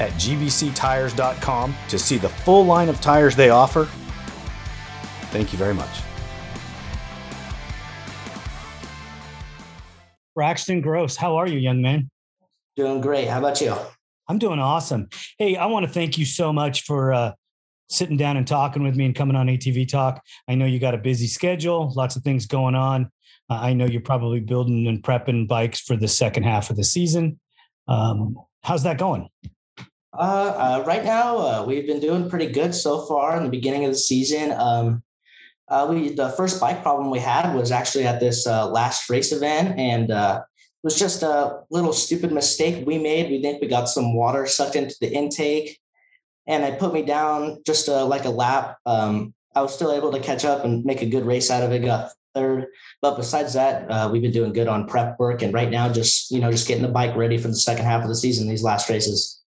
at gbctires.com to see the full line of tires they offer. Thank you very much. Braxton Gross, how are you, young man? Doing great. How about you? I'm doing awesome. Hey, I want to thank you so much for uh, sitting down and talking with me and coming on ATV Talk. I know you got a busy schedule, lots of things going on. Uh, I know you're probably building and prepping bikes for the second half of the season. Um, how's that going? Uh, uh, right now, uh, we've been doing pretty good so far in the beginning of the season. Um, uh, we the first bike problem we had was actually at this uh, last race event, and uh, it was just a little stupid mistake we made. We think we got some water sucked into the intake, and it put me down just like a lap. Um, I was still able to catch up and make a good race out of it. Got third, but besides that, we've been doing good on prep work, and right now, just you know, just getting the bike ready for the second half of the season. These last races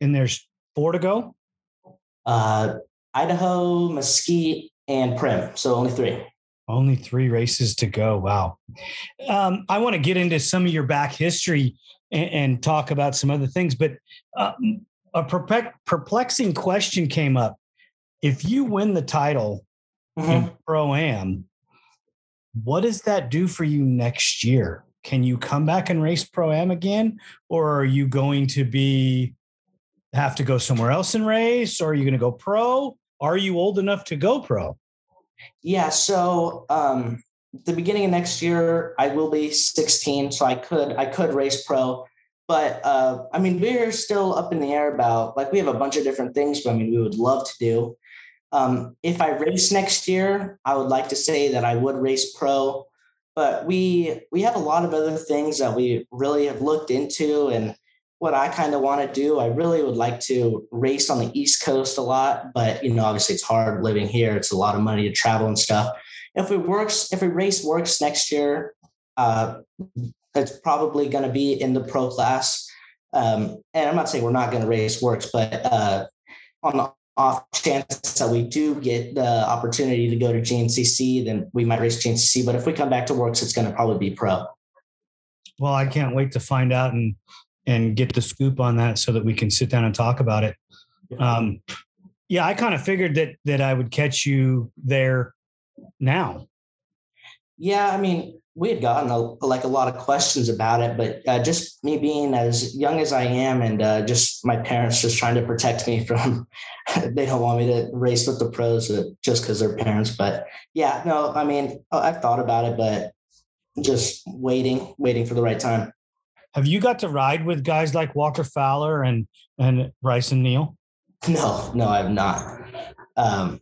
and there's four to go. Uh, Idaho, Mesquite, and Primm. So only three. Only three races to go. Wow. Um, I want to get into some of your back history and, and talk about some other things, but uh, a perplexing question came up. If you win the title mm-hmm. in Pro Am, what does that do for you next year? Can you come back and race Pro Am again, or are you going to be have to go somewhere else and race? Or are you going to go pro? Are you old enough to go pro? Yeah. So um, the beginning of next year, I will be 16, so I could I could race pro. But uh, I mean, we're still up in the air about like we have a bunch of different things. But I mean, we would love to do. Um, if I race next year, I would like to say that I would race pro. But we we have a lot of other things that we really have looked into and what I kind of want to do. I really would like to race on the East Coast a lot, but you know, obviously it's hard living here. It's a lot of money to travel and stuff. If it works, if a race works next year, uh, it's probably going to be in the pro class. Um, and I'm not saying we're not going to race WORCS, but uh, on the off chance that we do get the opportunity to go to GNCC, then we might race GNCC. But if we come back to WORCS, it's going to probably be pro. Well, I can't wait to find out and and get the scoop on that so that we can sit down and talk about it. Um, yeah, I kind of figured that that I would catch you there now. Yeah, I mean, we had gotten a, like a lot of questions about it, but uh, just me being as young as I am, and uh, just my parents just trying to protect me from, they don't want me to race with the pros uh, just because they're parents. But yeah, no, I mean, I've thought about it, but just waiting, waiting for the right time. Have you got to ride with guys like Walker Fowler and and Brycen Neal? No, no, I've not. Um,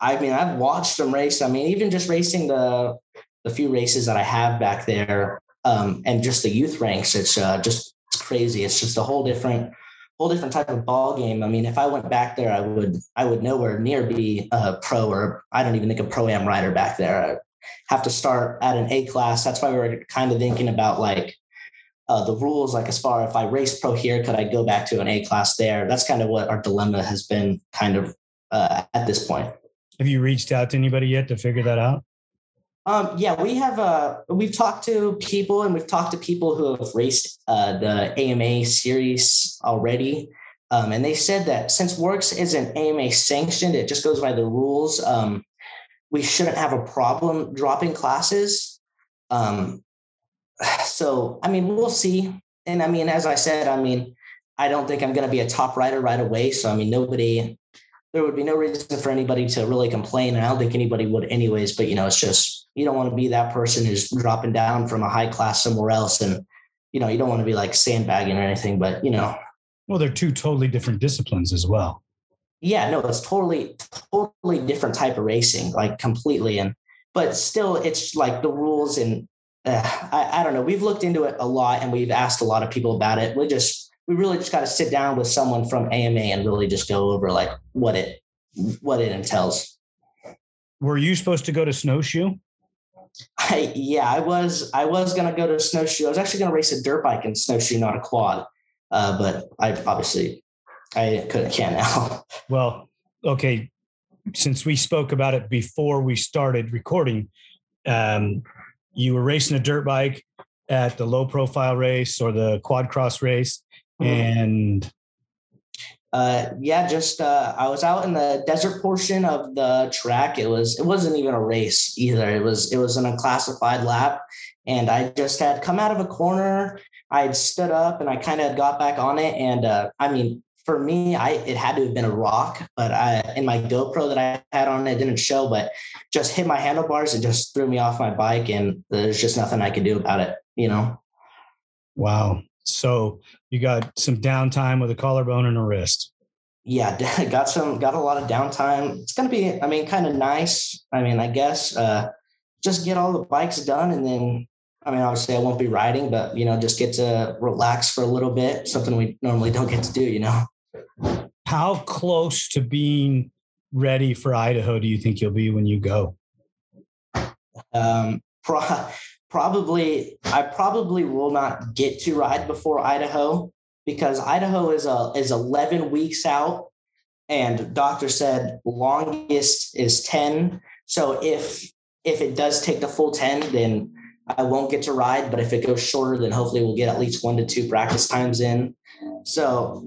I mean, I've watched them race. I mean, even just racing the the few races that I have back there, um, and just the youth ranks, it's uh, just it's crazy. It's just a whole different whole different type of ball game. I mean, if I went back there, I would I would nowhere near be a pro or I don't even think a pro am rider back there. I have to start at an A class. That's why we are kind of thinking about like uh, the rules, like as far if I race pro here, could I go back to an A class there? That's kind of what our dilemma has been kind of uh, at this point. Have you reached out to anybody yet to figure that out? Um, yeah, we have. Uh, we've talked to people, and we've talked to people who have raced uh, the AMA series already, um, and they said that since WORCS isn't AMA sanctioned, it just goes by the rules. Um, we shouldn't have a problem dropping classes. Um, so I mean, we'll see. And I mean, as I said, I mean, I don't think I'm going to be a top rider right away. So I mean, nobody, there would be no reason for anybody to really complain. And I don't think anybody would anyways, but you know, it's just, you don't want to be that person who's dropping down from a high class somewhere else. And, you know, you don't want to be like sandbagging or anything, but you know. Well, they're two totally different disciplines as well. Yeah, no, it's totally, totally different type of racing, like completely. And, but still it's like the rules and uh, I, I don't know. We've looked into it a lot and we've asked a lot of people about it. We just, we really just got to sit down with someone from AMA and really just go over like what it what it entails. Were you supposed to go to snowshoe? I yeah, I was I was gonna go to snowshoe. I was actually gonna race a dirt bike and snowshoe, not a quad. Uh, but I obviously I couldn't can now. Well, okay. Since we spoke about it before we started recording, um, you were racing a dirt bike at the low profile race or the quad cross race and uh, yeah, just uh, I was out in the desert portion of the track. It was it wasn't even a race either. It was it was an unclassified lap, and I just had come out of a corner. I had stood up and I kind of got back on it, and uh, I mean, for me, I it had to have been a rock, but I in my GoPro that I had on it didn't show, but just hit my handlebars and just threw me off my bike, and there's just nothing I could do about it. You know. Wow. So you got some downtime with a collarbone and a wrist. Yeah, got some, got a lot of downtime. It's going to be, I mean, kind of nice. I mean, I guess uh, just get all the bikes done and then, I mean, obviously I won't be riding, but, you know, just get to relax for a little bit, something we normally don't get to do, you know. How close to being ready for Idaho do you think you'll be when you go? Um, pro- probably I probably will not get to ride before Idaho because Idaho is a is 11 weeks out and doctor said longest is 10 so if if it does take the full 10 then I won't get to ride but if it goes shorter then hopefully we'll get at least one to two practice times in so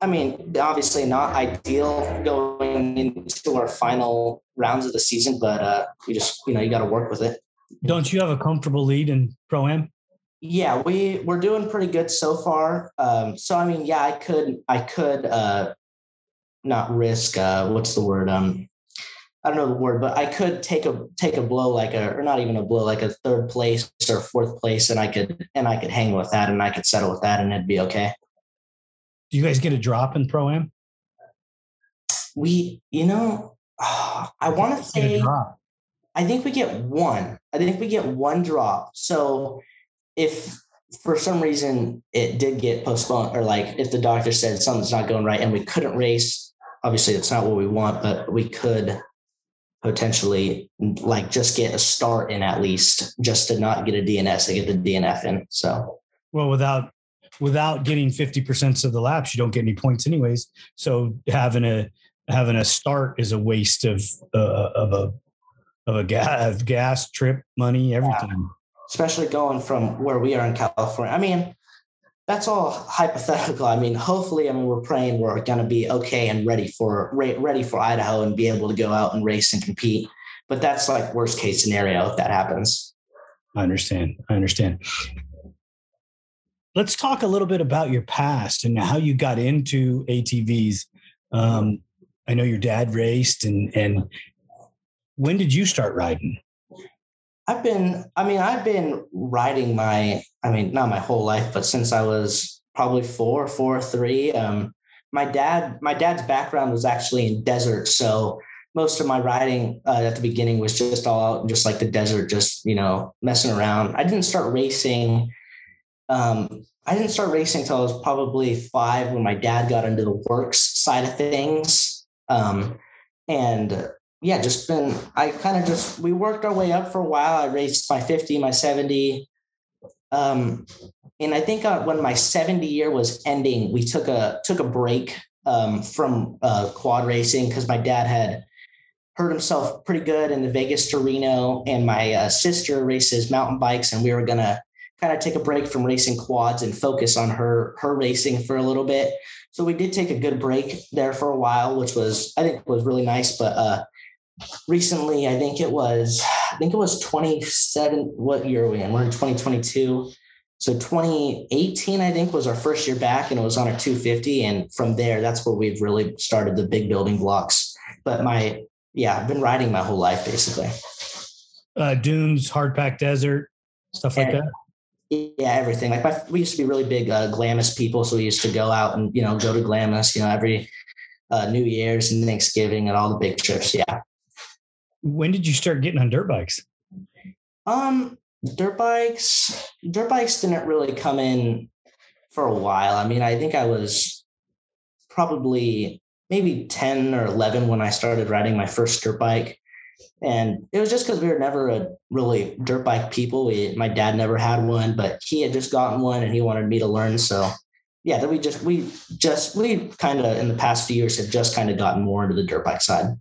I mean obviously not ideal going into our final rounds of the season but uh we just you know you got to work with it don't you have a comfortable lead in pro am? Yeah, we we're doing pretty good so far. Um, so I mean, yeah, I could I could uh, not risk uh, what's the word um I don't know the word, but I could take a take a blow like a or not even a blow like a third place or fourth place, and I could and I could hang with that, and I could settle with that, and it'd be okay. Do you guys get a drop in pro am? We, you know, I want to say I think we get one. I think we get one drop. So if for some reason it did get postponed, or like if the doctor said something's not going right and we couldn't race, obviously it's not what we want, but we could potentially like just get a start in at least just to not get a DNS, to get the DNF in. So well, without without getting 50% of the laps, you don't get any points anyways. So having a having a start is a waste of uh, of a of a gas, gas trip, money, everything. Yeah. Especially going from where we are in California. I mean, that's all hypothetical. I mean, hopefully, I mean, we're praying we're going to be okay and ready for ready for Idaho and be able to go out and race and compete. But that's like worst case scenario if that happens. I understand. I understand. Let's talk a little bit about your past and how you got into ATVs. Um, I know your dad raced, and and when did you start riding? I've been, I mean, I've been riding my, I mean, not my whole life, but since I was probably four, four or three. Um, my dad, my dad's background was actually in desert. So most of my riding uh, at the beginning was just all out, just like the desert, just, you know, messing around. I didn't start racing. Um, I didn't start racing until I was probably five when my dad got into the WORCS side of things. Um, and yeah, just been, I kind of just, we worked our way up for a while. I raced my 50, my 70. Um, and I think uh, when my 70 year was ending, we took a, took a break um, from uh, quad racing because my dad had hurt himself pretty good in the Vegas to Reno. And my uh, sister races mountain bikes and we were going to kind of take a break from racing quads and focus on her, her racing for a little bit. So we did take a good break there for a while, which was, I think was really nice. But uh, recently, I think it was, I think it was 27. What year are we in? We're in 2022. So 2018, I think, was our first year back, and it was on a 250. And from there, that's where we've really started the big building blocks but my yeah, I've been riding my whole life basically. Uh, dunes, hard packed desert, stuff like And- that. Yeah, everything. Like my, we used to be really big uh, Glamis people, so we used to go out and you know go to Glamis, you know, every uh, New Year's and Thanksgiving and all the big trips. Yeah. When did you start getting on dirt bikes? Um, dirt bikes. Dirt bikes didn't really come in for a while. I mean, I think I was probably maybe ten or eleven when I started riding my first dirt bike. And it was just because we were never a really dirt bike people. We, my dad never had one, but he had just gotten one and he wanted me to learn. So yeah, that we just we just we kind of in the past few years have just kind of gotten more into the dirt bike side.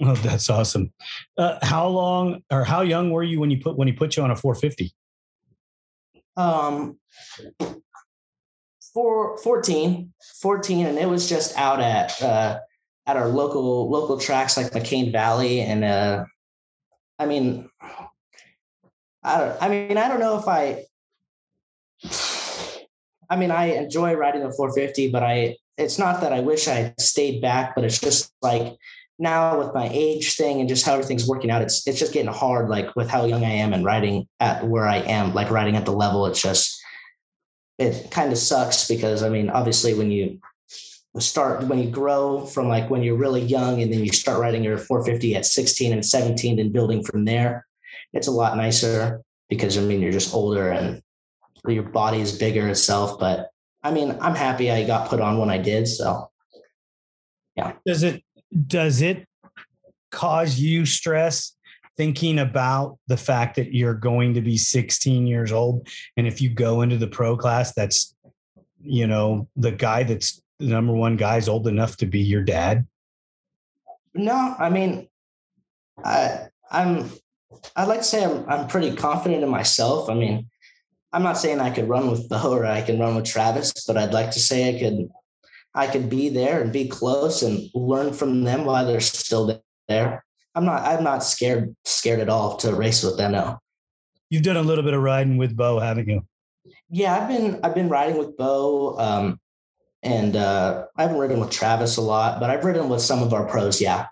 Oh, that's awesome. Uh, how long or how young were you when you put when he put you on a 450? Um, four, 14, 14, and it was just out at uh, at our local local tracks like McCain Valley, and uh, I mean, I don't, I mean, I don't know if I, I mean, I enjoy riding the 450, but I, it's not that I wish I stayed back, but it's just like now with my age thing and just how everything's working out, it's it's just getting hard. Like with how young I am and riding at where I am, like riding at the level, it's just it kind of sucks because I mean, obviously when you start when you grow from like when you're really young and then you start riding your 450 at 16 and 17 and building from there, it's a lot nicer because I mean you're just older and your body is bigger itself. But I mean, I'm happy I got put on when I did. So yeah. Does it does it cause you stress thinking about the fact that you're going to be 16 years old and if you go into the pro class that's you know the guy that's the number one guy is old enough to be your dad No, I mean, I I'm I'd like to say I'm I'm pretty confident in myself. I mean, I'm not saying I could run with Beau or I can run with Travis, but I'd like to say I could I could be there and be close and learn from them while they're still there. I'm not I'm not scared scared at all to race with them now. you've done a little bit of riding with Beau haven't you Yeah, I've been I've been riding with Beau, um, and uh, I haven't ridden with Travis a lot, but I've ridden with some of our pros. Yeah,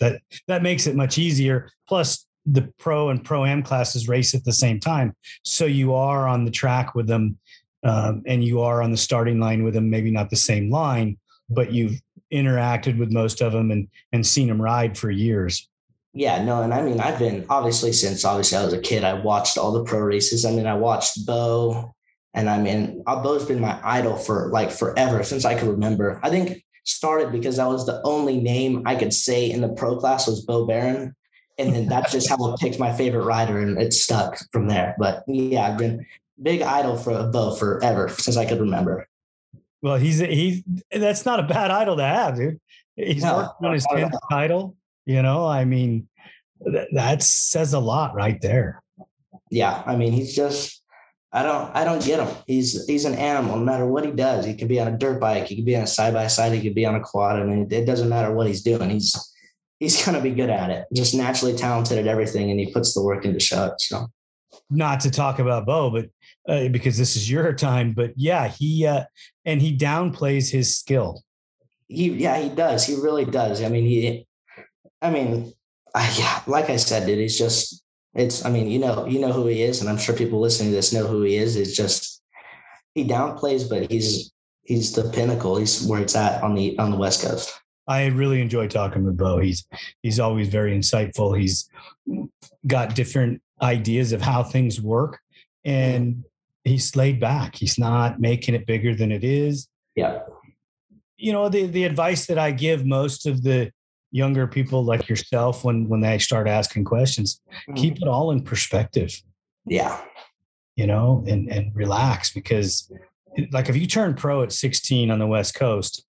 that that makes it much easier plus the pro and pro am classes race at the same time so you are on the track with them um, and you are on the starting line with them maybe not the same line but you've interacted with most of them and and seen them ride for years yeah, no, and I mean I've been obviously since obviously I was a kid. I watched all the pro races. I mean I watched Beau, and I mean uh, Beau's been my idol for like forever since I could remember. I think started because that was the only name I could say in the pro class was Beau Baron. And then that's just how I picked my favorite rider and it stuck from there. But yeah, I've been big idol for Beau forever since I could remember. well he's he's that's not a bad idol to have dude he's No, working on his not at 10th title you know i mean that says a lot right there Yeah, I mean he's just I don't I don't get him. He's he's an animal. No matter what he does, he can be on a dirt bike, he can be on a side by side, he could be on a quad. I mean, it doesn't matter what he's doing. He's he's gonna be good at it. Just naturally talented at everything, and he puts the work in to show it. So not to talk about Beau, but uh, because this is your time, but yeah, he uh, and he downplays his skill. he yeah he does. He really does. I mean he, I mean, I, yeah, like I said, dude, he's just it's. I mean, you know, you know who he is, and I'm sure people listening to this know who he is. It's just he downplays, but he's he's the pinnacle. He's where it's at on the on the West Coast. I really enjoy talking with Beau. He's he's always very insightful. He's got different ideas of how things work, and he's laid back. He's not making it bigger than it is. Yeah. You know, the the advice that I give most of the younger people like yourself when when they start asking questions, keep it all in perspective. Yeah. you know, and and relax because like if you turn pro at 16 on the West Coast,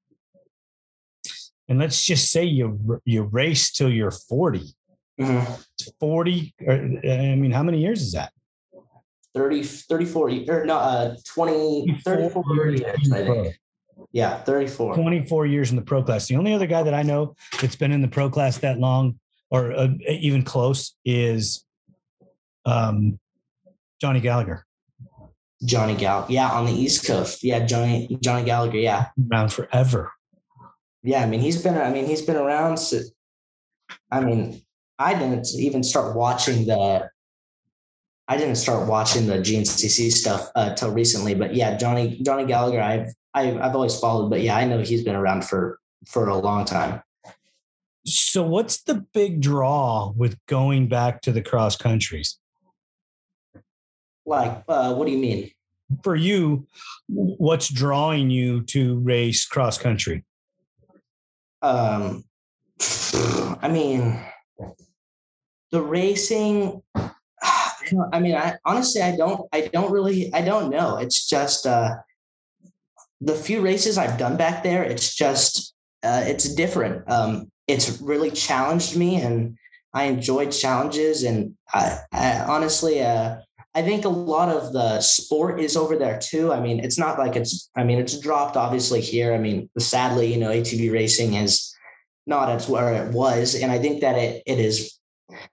and let's just say you you race till you're 40, Mhm. 40, or, I mean, how many years is that? 30, 34, or no, uh, 20, 34 years, I think. Yeah, 34. 24 years in the pro class. The only other guy that I know that's been in the pro class that long or uh, even close is um, Johnny Gallagher, Johnny Gallagher. Yeah, on the East Coast. Yeah, Johnny Johnny Gallagher. Yeah. around forever. yeah, I mean, he's been, I mean, he's been around. So, I mean, I didn't even start watching the, I didn't start watching the GNCC stuff uh, till recently, but yeah, Johnny, Johnny Gallagher, I've, I've, I've always followed, but yeah, I know he's been around for, for a long time. So what's the big draw with going back to the cross countries? Like, uh, what do you mean? For you, what's drawing you to race cross country? Um, I mean, the racing. I mean, I honestly, I don't, I don't really, I don't know. It's just uh, the few races I've done back there. It's just, uh, it's different. Um, it's really challenged me, and I enjoyed challenges. And I, I honestly, uh, I think a lot of the sport is over there too. I mean, it's not like it's, I mean, it's dropped obviously here. I mean, sadly, you know, ATV racing is not as where it was. And I think that it, it is,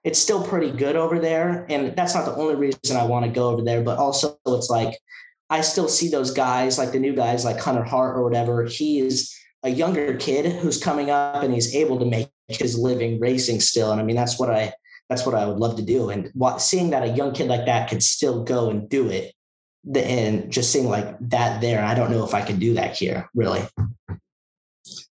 it's still pretty good over there. And that's not the only reason I want to go over there, but also it's like, I still see those guys, like the new guys, like Hunter Hart or whatever. He's a younger kid who's coming up and he's able to make his living racing still. And I mean, that's what I, that's what I would love to do. And what, seeing that a young kid like that could still go and do it, and just seeing like that there, I don't know if I could do that here, really.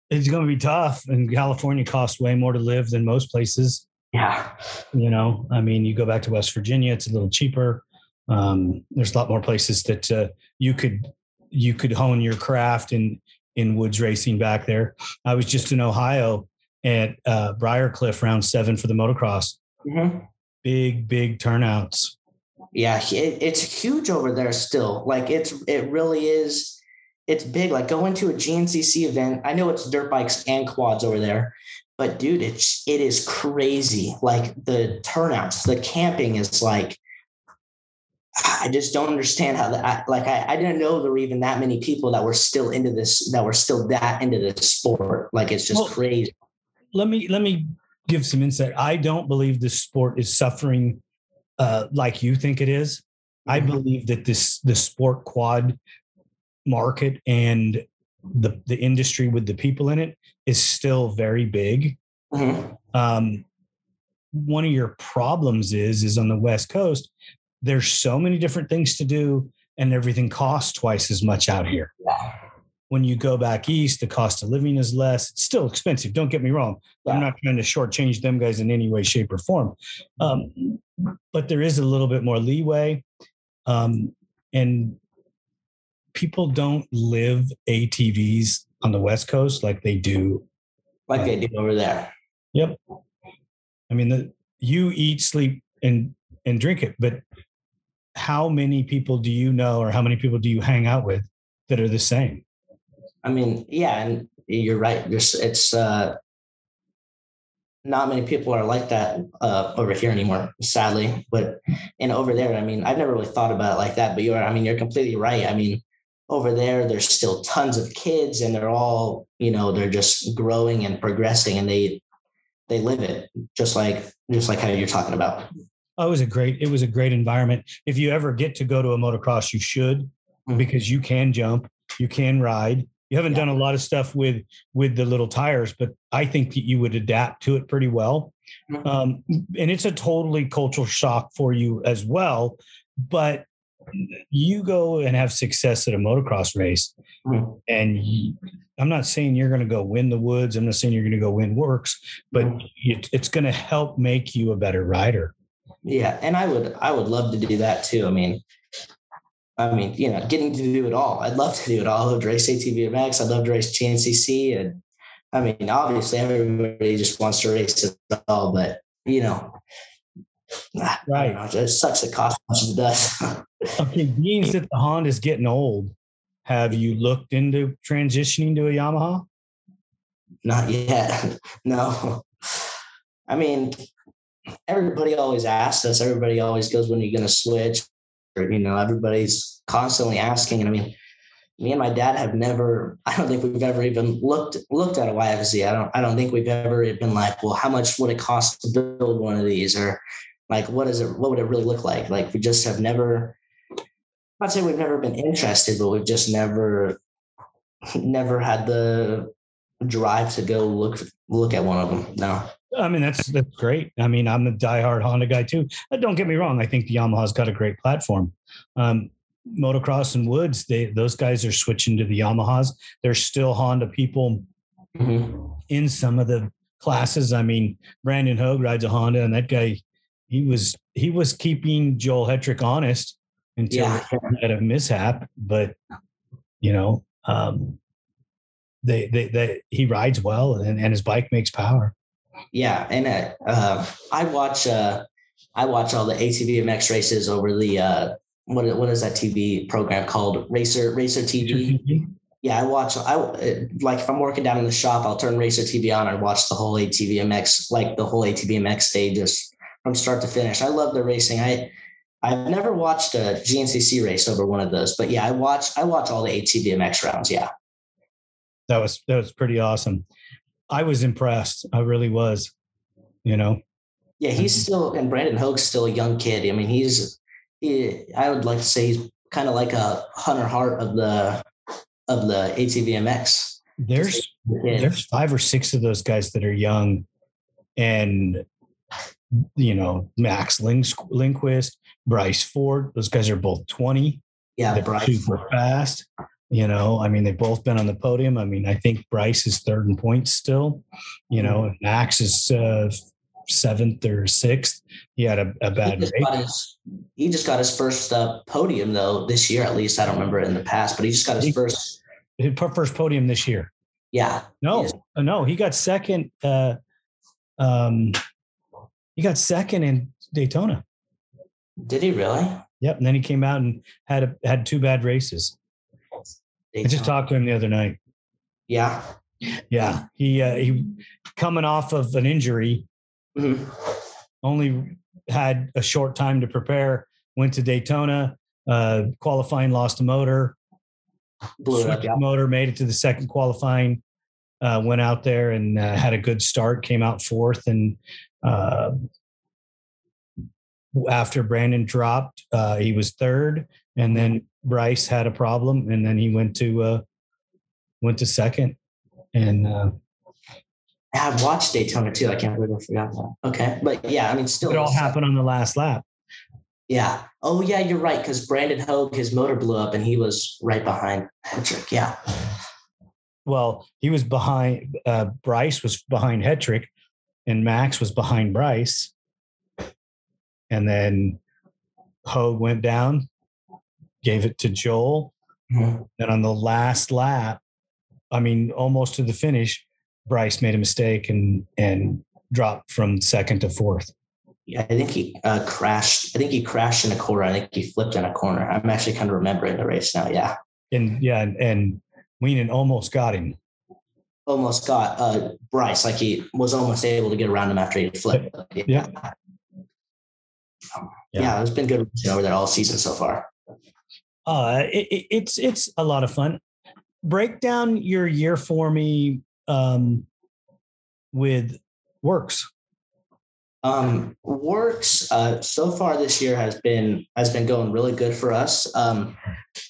It's going to be tough, and California costs way more to live than most places. Yeah, you know, I mean, you go back to West Virginia, it's a little cheaper. Um, there's a lot more places that uh, you could you could hone your craft in in woods racing back there. I was just in Ohio at uh, Briarcliff round seven for the motocross, Mm-hmm. Big, big turnouts. Yeah, it, it's huge over there still. Like it's it really is. It's big. Like going to a GNCC event. I know it's dirt bikes and quads over there, but dude, it's it is crazy. Like the turnouts, the camping is like. I just don't understand how that. Like I, I didn't know there were even that many people that were still into this. That were still that into this sport. Like it's just well, crazy. Let me let me give some insight. I don't believe this sport is suffering uh, like you think it is. I mm-hmm. believe that this the sport quad market and the the industry with the people in it is still very big. Mm-hmm. Um, one of your problems is is on the West Coast. There's so many different things to do, and everything costs twice as much out here. When you go back east, the cost of living is less. It's still expensive. Don't get me wrong. I'm not trying to shortchange them guys in any way, shape, or form. Um, but there is a little bit more leeway. Um, and people don't live ATVs on the West Coast like they do. Like they do over there. Yep. I mean, the, you eat, sleep, and and drink it, but how many people do you know, or how many people do you hang out with that are the same? I mean, yeah, and you're right. It's uh, not many people are like that uh, over here anymore, sadly. But and over there, I mean, I've never really thought about it like that. But you're, I mean, you're completely right. I mean, over there, there's still tons of kids, and they're all, you know, they're just growing and progressing, and they they live it just like just like how you're talking about. Oh, it was a great it was a great environment. If you ever get to go to a motocross, you should mm-hmm. because you can jump, you can ride, you haven't yeah. done a lot of stuff with with the little tires, but I think that you would adapt to it pretty well. Mm-hmm. Um, and it's a totally cultural shock for you as well. But you go and have success at a motocross race, mm-hmm. and you, I'm not saying you're going to go win the woods. I'm not saying you're going to go win WORCS, but mm-hmm. it, it's going to help make you a better rider. Yeah, and I would I would love to do that too. I mean, I mean, you know, getting to do it all. I'd love to do it all. I love to race ATV MX I'd love to race GNCC. And I mean, obviously everybody just wants to race it all, but you know, right. Know, it sucks. It costs much as it does. okay. Being that the Honda is getting old, have you looked into transitioning to a Yamaha? Not yet. no. I mean, everybody always asks us, everybody always goes, when are you going to switch? you know, everybody's constantly asking. And I mean, me and my dad have never, I don't think we've ever even looked looked at a YFZ. I don't I don't think we've ever been like, well, how much would it cost to build one of these? Or like what is it what would it really look like? Like we just have never I'd say we've never been interested, but we've just never never had the drive to go look look at one of them. No. I mean, that's that's great. I mean, I'm a diehard Honda guy too. But don't get me wrong. I think the Yamaha's got a great platform. Um, motocross and woods, they those guys are switching to the Yamahas. There's still Honda people mm-hmm. in some of the classes. I mean, Brandon Hogue rides a Honda, and that guy, he was he was keeping Joel Hetrick honest until yeah. he had a mishap. But you know, um, they, they they he rides well, and, and his bike makes power. Yeah, and uh, uh, I watch uh, I watch all the ATV MX races over the uh, what what is that TV program called? Racer Racer TV. Yeah, I watch. I like if I'm working down in the shop, I'll turn Racer TV on and watch the whole ATV MX, like the whole ATV MX stages from start to finish. I love the racing. I I've never watched a GNCC race over one of those, but yeah, I watch I watch all the ATV MX rounds. Yeah, that was that was pretty awesome. I was impressed. I really was. You know. Yeah, he's still and Brandon Hogue's still a young kid. I mean, he's he, I would like to say he's kind of like a Hunter Hart of the of the ATVMX. There's there's five or six of those guys that are young, and you know Max Lindquist, Bryce Ford. Those guys are both twenty. Yeah, they're Bryce. super fast. You know, I mean, they've both been on the podium. I mean, I think Bryce is third in points still. You know, mm-hmm. Max is uh, seventh or sixth. He had a, a bad he just, his, he just got his first uh, podium though this year. At least I don't remember it in the past, but he just got his he, first his first podium this year. Yeah. No, uh, no, he got second. Uh, um, he got second in Daytona. Did he really? Yep. And then he came out and had a, had two bad races. I just talked to him the other night. Yeah. Yeah. He uh, he coming off of an injury Mm-hmm. Only had a short time to prepare. Went to Daytona, uh, qualifying, lost a motor, blew up, yeah. motor, made it to the second qualifying. Uh, went out there and uh, had a good start. Came out fourth, and uh, after Brandon dropped, uh, he was third, and then Bryce had a problem, and then he went to uh, went to second, and uh, I've watched Daytona too. I can't believe I forgot that. Okay, but yeah, I mean, still, it all happened on the last lap. Yeah. Oh, yeah, you're right. Because Brandon Hogue, his motor blew up, and he was right behind Hetrick. Yeah. Well, he was behind. Uh, Bryce was behind Hetrick, and Max was behind Bryce. And then Hogue went down, gave it to Joel, mm-hmm. and on the last lap, I mean, almost to the finish, Bryce made a mistake and and dropped from second to fourth. Yeah, I think he uh, crashed. I think he crashed in a corner. I think he flipped in a corner. I'm actually kind of remembering the race now. Yeah. And yeah, and, and Wienen almost got him. Almost got uh, Bryce. Like he was almost able to get around him after he flipped. Yeah. Yeah. yeah. it's been good over there all season so far. Uh, it, it's it's a lot of fun. Break down your year for me um, with WORCS? Um, WORCS uh, so far this year has been has been going really good for us. Um,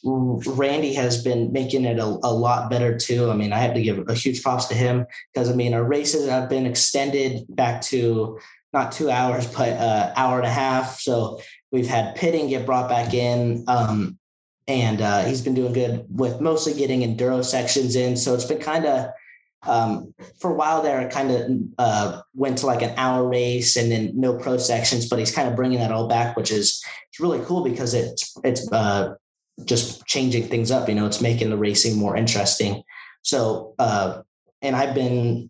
Randy has been making it a, a lot better too. I mean, I have to give a huge props to him because I mean our races have been extended back to not two hours but uh, hour and a half. So we've had pitting get brought back in. Um, and uh, he's been doing good with mostly getting enduro sections in. So it's been kind of um, for a while there, kind of uh, went to like an hour race and then no pro sections, but he's kind of bringing that all back, which is it's really cool because it's it's uh, just changing things up. You know, it's making the racing more interesting. So, uh, and I've been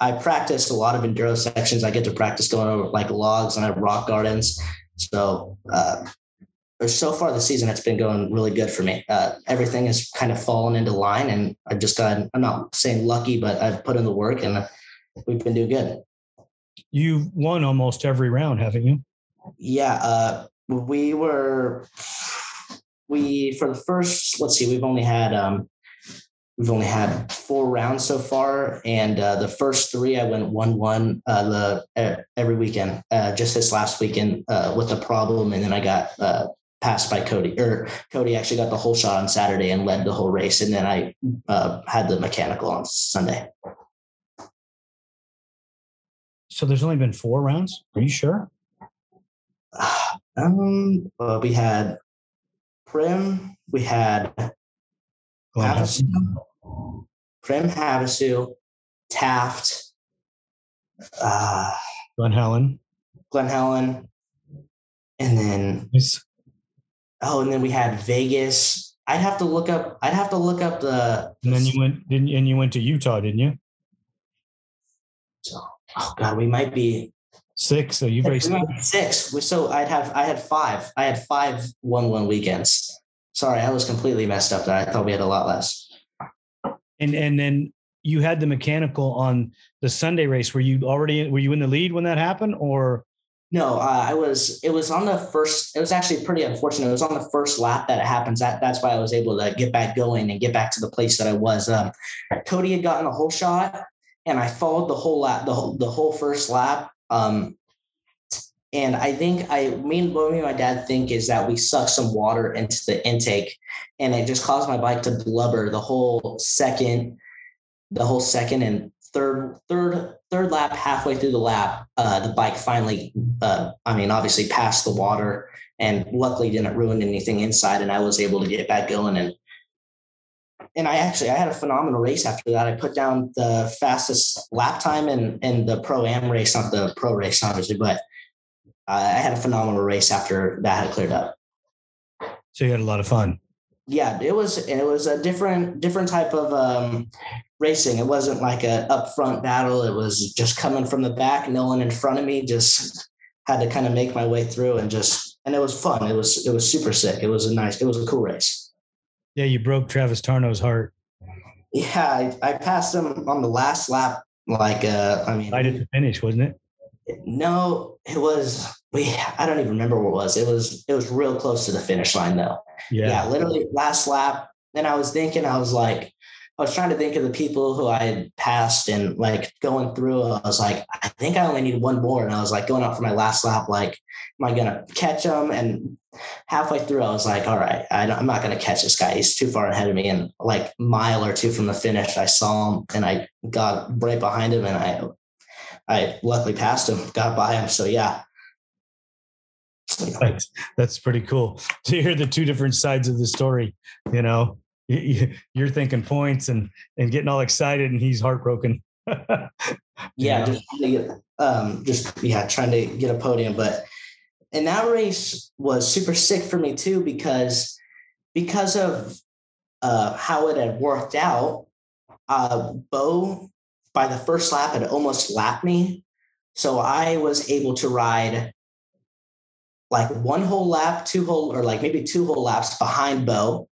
I practiced a lot of enduro sections. I get to practice going over like logs and I have rock gardens. So uh, so far the season it's been going really good for me. Uh, everything has kind of fallen into line, and I've just got I'm not saying lucky, but I've put in the work, and we've been doing good. You've won almost every round, haven't you? Yeah, uh, we were we for the first. Let's see, we've only had um, we've only had four rounds so far, and uh, the first three I went one one uh, the every weekend. Uh, just this last weekend uh, with a problem, and then I got uh, passed by Cody, or Cody actually got the whole shot on Saturday and led the whole race, and then I uh, had the mechanical on Sunday. So there's only been four rounds. Are you sure? Um, well, we had Primm, we had Havasu, Primm Havasu, Taft, uh, Glen Helen. Glen Helen, and then. Oh, and then we had Vegas. I'd have to look up. I'd have to look up the. And then you went didn't and you went to Utah, didn't you? So, oh God, we might be Six. So you've we raced six. So I'd have. I had five. I had five one one weekends. Sorry, I was completely messed up. There, I thought we had a lot less. and and then you had the mechanical on the Sunday race. Were you already were you in the lead when that happened? Or No, uh, I was. It was on the first. It was actually pretty unfortunate. It was on the first lap that it happens. That that's why I was able to get back going and get back to the place that I was. Um, Cody had gotten a whole shot, and I followed the whole lap, the whole the whole first lap. Um, and I think I, me and what me and my dad think is that we sucked some water into the intake, and it just caused my bike to blubber the whole second, the whole second and third third third lap halfway through the lap uh, the bike finally uh, i mean obviously passed the water and luckily didn't ruin anything inside and i was able to get back going. And and i actually i had a phenomenal race after that. I put down the fastest lap time in in the pro am race not the pro race obviously but i had a phenomenal race after that had cleared up. So you had a lot of fun. yeah it was it was a different different type of um racing it wasn't like a upfront battle it was just coming from the back no one in front of me just had to kind of make my way through and just and it was fun it was it was super sick it was a nice it was a cool race Yeah, you broke Travis Tarno's heart. yeah i, I passed him on the last lap like uh i mean at the finish, wasn't it? no it was we i don't even remember what it was it was it was real close to the finish line though yeah. literally last lap. Then I was thinking, I was like, I was trying to think of the people who I had passed and like going through. I was like, I think I only need one more. And I was like going up for my last lap, like, am I going to catch him? And halfway through, I was like, all right, I am not going to catch this guy. He's too far ahead of me. And like mile or two from the finish, I saw him and I got right behind him and I, I luckily passed him, got by him. So yeah, That's, that's pretty cool to hear the two different sides of the story. You know, you're thinking points and and getting all excited, and he's heartbroken. yeah, Yeah. just trying to get, um, just yeah, trying to get a podium. But and that race was super sick for me too because because of uh, how it had worked out. Uh, Beau by the first lap had almost lapped me, so I was able to ride like one whole lap, two whole, or like maybe two whole laps behind Beau.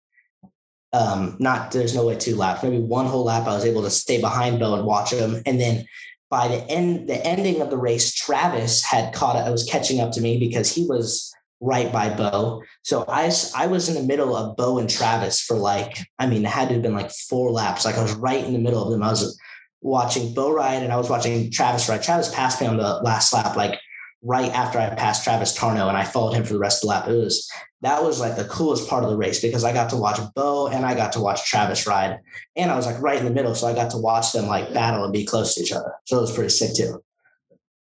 Um, not there's no way two laps, maybe one whole lap. I was able to stay behind Beau and watch him, and then by the end, the ending of the race, Travis had caught. I was catching up to me because he was right by Beau. So I I was in the middle of Beau and Travis for like I mean it had to have been like four laps. Like I was right in the middle of them. I was watching Beau ride and I was watching Travis ride. Travis passed me on the last lap, like right after I passed Travis Tarno, and I followed him for the rest of the lap. It was that was like the coolest part of the race because I got to watch Beau and I got to watch Travis ride, and I was like right in the middle, so I got to watch them like battle and be close to each other. So it was pretty sick too.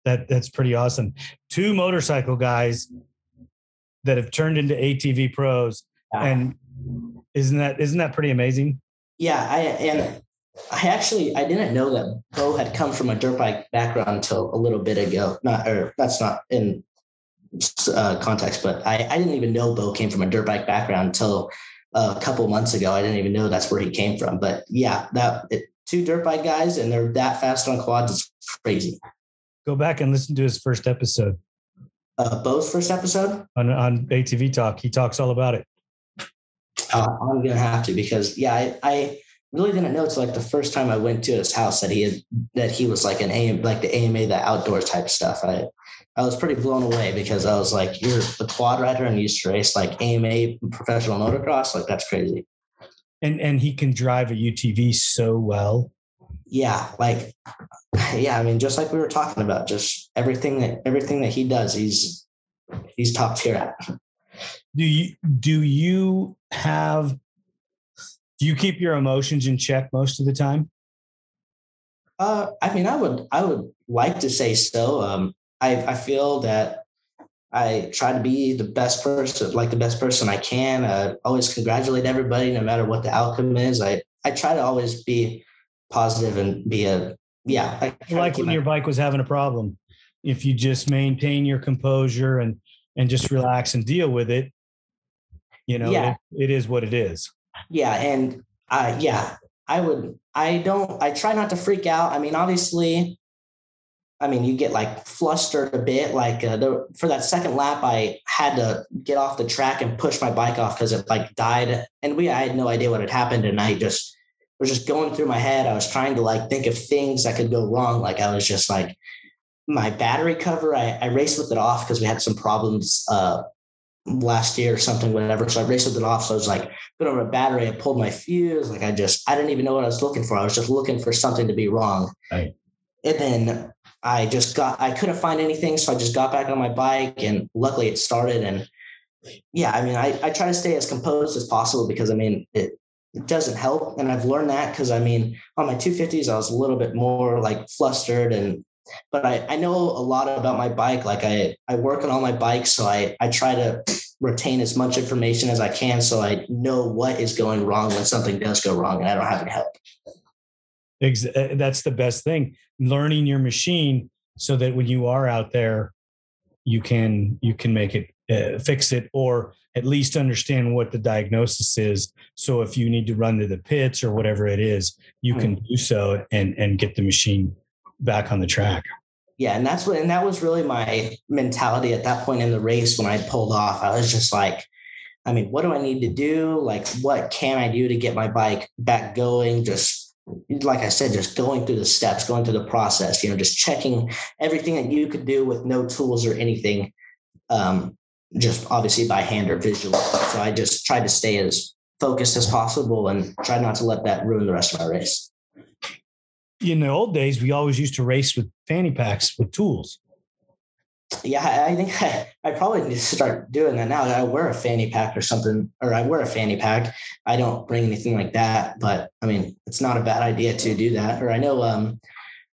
That that's pretty awesome. Two motorcycle guys that have turned into ATV pros, and isn't that isn't that pretty amazing? Yeah, I and I actually I didn't know that Beau had come from a dirt bike background until a little bit ago. Not or that's not in uh, context, but I, I didn't even know Beau came from a dirt bike background until a couple months ago. I didn't even know that's where he came from. But yeah, that it, two dirt bike guys and they're that fast on quads. It's crazy. Go back and listen to his first episode Uh, Beau's first episode. on on ATV Talk. He talks all about it. Uh, I'm gonna have to because yeah, I, I really didn't know it's like the first time I went to his house that he had that he was like an AM like the AMA the outdoor type stuff. I I was pretty blown away because I was like, you're a quad rider and you used to race like AMA professional motocross, like that's crazy. And and he can drive a UTV so well. Yeah, like yeah, I mean, just like we were talking about, just everything that everything that he does, he's he's top tier at. Do you do you have do you keep your emotions in check most of the time? Uh, I mean, I would I would like to say so. Um, I I feel that I try to be the best person, like the best person I can. Uh, always congratulate everybody, no matter what the outcome is. I I try to always be positive and be a yeah. I like when your bike was having a problem. If you just maintain your composure and and just relax and deal with it, you know, yeah. it, it is what it is. Yeah, and uh, yeah, I would. I don't. I try not to freak out. I mean, obviously, I mean, you get like flustered a bit. Like uh, the, for that second lap, I had to get off the track and push my bike off because it like died, and we I had no idea what had happened, and I just was just going through my head. I was trying to like think of things that could go wrong. Like I was just like my battery cover. I, I raced with it off because we had some problems uh, last year or something, whatever. So I raced with it off. So I was like, put on a battery. I pulled my fuse. Like I just, I didn't even know what I was looking for. I was just looking for something to be wrong. Right. And then I just got, I couldn't find anything. So I just got back on my bike and luckily it started. And yeah, I mean, I, I try to stay as composed as possible because I mean, it, it doesn't help. And I've learned that because I mean, on my 250s, I was a little bit more like flustered and but I, I know a lot about my bike. Like I, I work on all my bikes. So I, I try to retain as much information as I can so I know what is going wrong when something does go wrong and I don't have any help. Uh, that's the best thing. Learning your machine so that when you are out there, you can you can make it uh, fix it or at least understand what the diagnosis is. So if you need to run to the pits or whatever it is, you can mm-hmm. do so and and get the machine back on the track. Yeah, and that's what and that was really my mentality at that point in the race when I pulled off. I was just like, I mean, what do I need to do? Like, what can I do to get my bike back going? Just like I said, just going through the steps, going through the process, you know, just checking everything that you could do with no tools or anything, um, just obviously by hand or visually. So I just tried to stay as focused as possible and try not to let that ruin the rest of my race in the old days, we always used to race with fanny packs with tools. Yeah, I think I, I probably need to start doing that now. I wear a fanny pack or something, or I wear a fanny pack. I don't bring anything like that, but I mean, it's not a bad idea to do that. Or I know, um,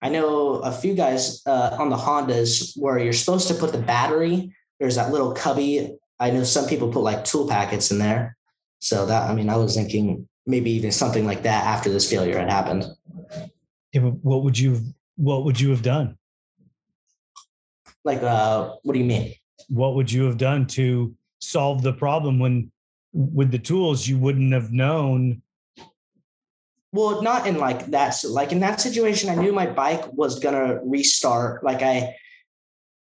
I know a few guys uh, on the Hondas where you're supposed to put the battery. There's that little cubby. I know some people put like tool packets in there. So that, I mean, I was thinking maybe even something like that after this failure had happened. What would you what would you have done? Like, uh, what do you mean? What would you have done to solve the problem when with the tools you wouldn't have known? Well, not in like that. Like in that situation, I knew my bike was gonna restart. Like I,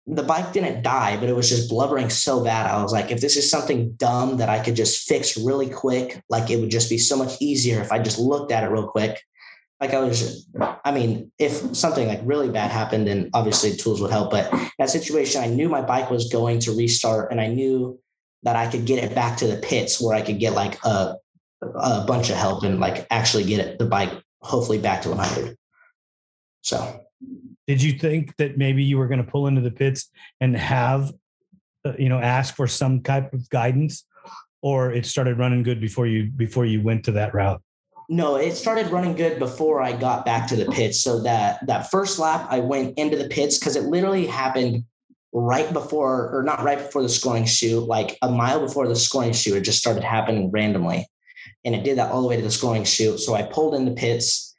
the bike didn't die, but it was just blubbering so bad. I was like, if this is something dumb that I could just fix really quick, like it would just be so much easier if I just looked at it real quick like I was, I mean, if something like really bad happened, then obviously tools would help. But that situation, I knew my bike was going to restart, and I knew that I could get it back to the pits where I could get like a a bunch of help and like actually get it the bike hopefully back to 100. So, did you think that maybe you were going to pull into the pits and have, uh, you know, ask for some type of guidance, or it started running good before you before you went to that route? No, it started running good before I got back to the pits. So that that first lap, I went into the pits because it literally happened right before, or not right before the scoring chute, like a mile before the scoring chute. It just started happening randomly, and it did that all the way to the scoring chute. So I pulled in the pits.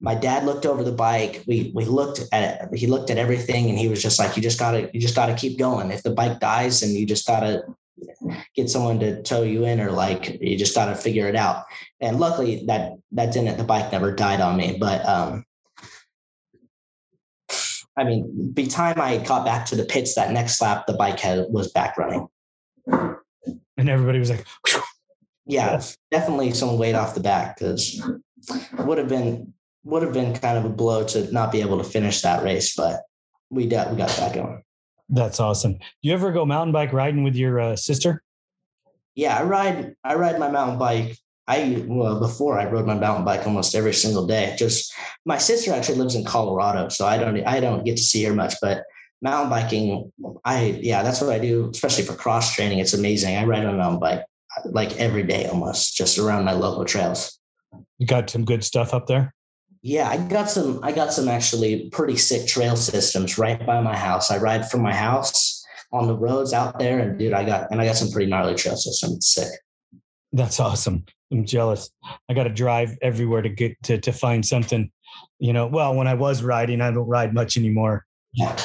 My dad looked over the bike. We we looked at it. He looked at everything, and he was just like, "You just gotta, you just gotta keep going. If the bike dies, and you just gotta get someone to tow you in or like you just got to figure it out. And luckily that that didn't the bike never died on me but um i mean by the time i got back to the pits that next lap the bike had was back running. And everybody was like yeah definitely some weight off the back because would have been would have been kind of a blow to not be able to finish that race but we got we got that going that's awesome. Do you ever go mountain bike riding with your uh, sister? Yeah, I ride. I ride my mountain bike. I well before I rode my mountain bike almost every single day. Just my sister actually lives in Colorado, so I don't I don't get to see her much. But mountain biking, I yeah, that's what I do, especially for cross training. It's amazing. I ride on a mountain bike like every day almost, just around my local trails. You got some good stuff up there. Yeah, I got some. I got some actually pretty sick trail systems right by my house. I ride from my house on the roads out there, and dude, I got and I got some pretty gnarly trail systems. It's sick. That's awesome. I'm jealous. I got to drive everywhere to get to to find something. You know, well, when I was riding, I don't ride much anymore. Yeah.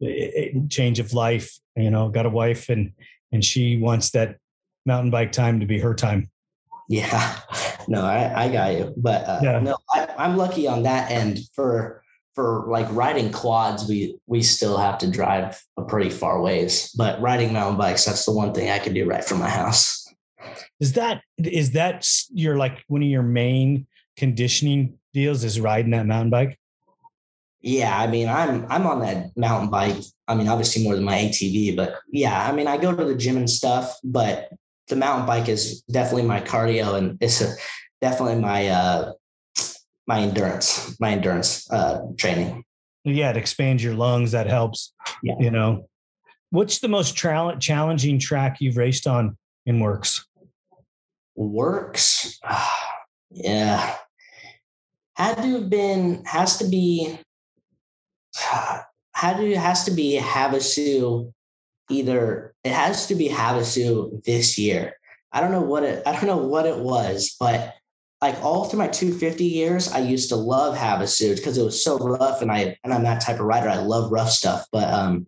It, it, change of life. You know, got a wife and and she wants that mountain bike time to be her time. Yeah, no, I, I got you, but uh, yeah. no, I, I'm lucky on that end. For for like riding quads, we we still have to drive a pretty far ways. But riding mountain bikes, that's the one thing I can do right from my house. Is that is that your like one of your main conditioning deals? Is riding that mountain bike? Yeah, I mean, I'm I'm on that mountain bike. I mean, obviously more than my ATV, but yeah, I mean, I go to the gym and stuff, but the mountain bike is definitely my cardio and it's a, definitely my uh my endurance my endurance uh training yeah it expands your lungs that helps yeah. you know what's the most tra- challenging track you've raced on in works? WORCS yeah had to have been has to be had to has to be havasu either it has to be Havasu this year. I don't know what it I don't know what it was, but like all through my 250 years, I used to love Havasu because it was so rough, and I and I'm that type of rider. I love rough stuff, but um,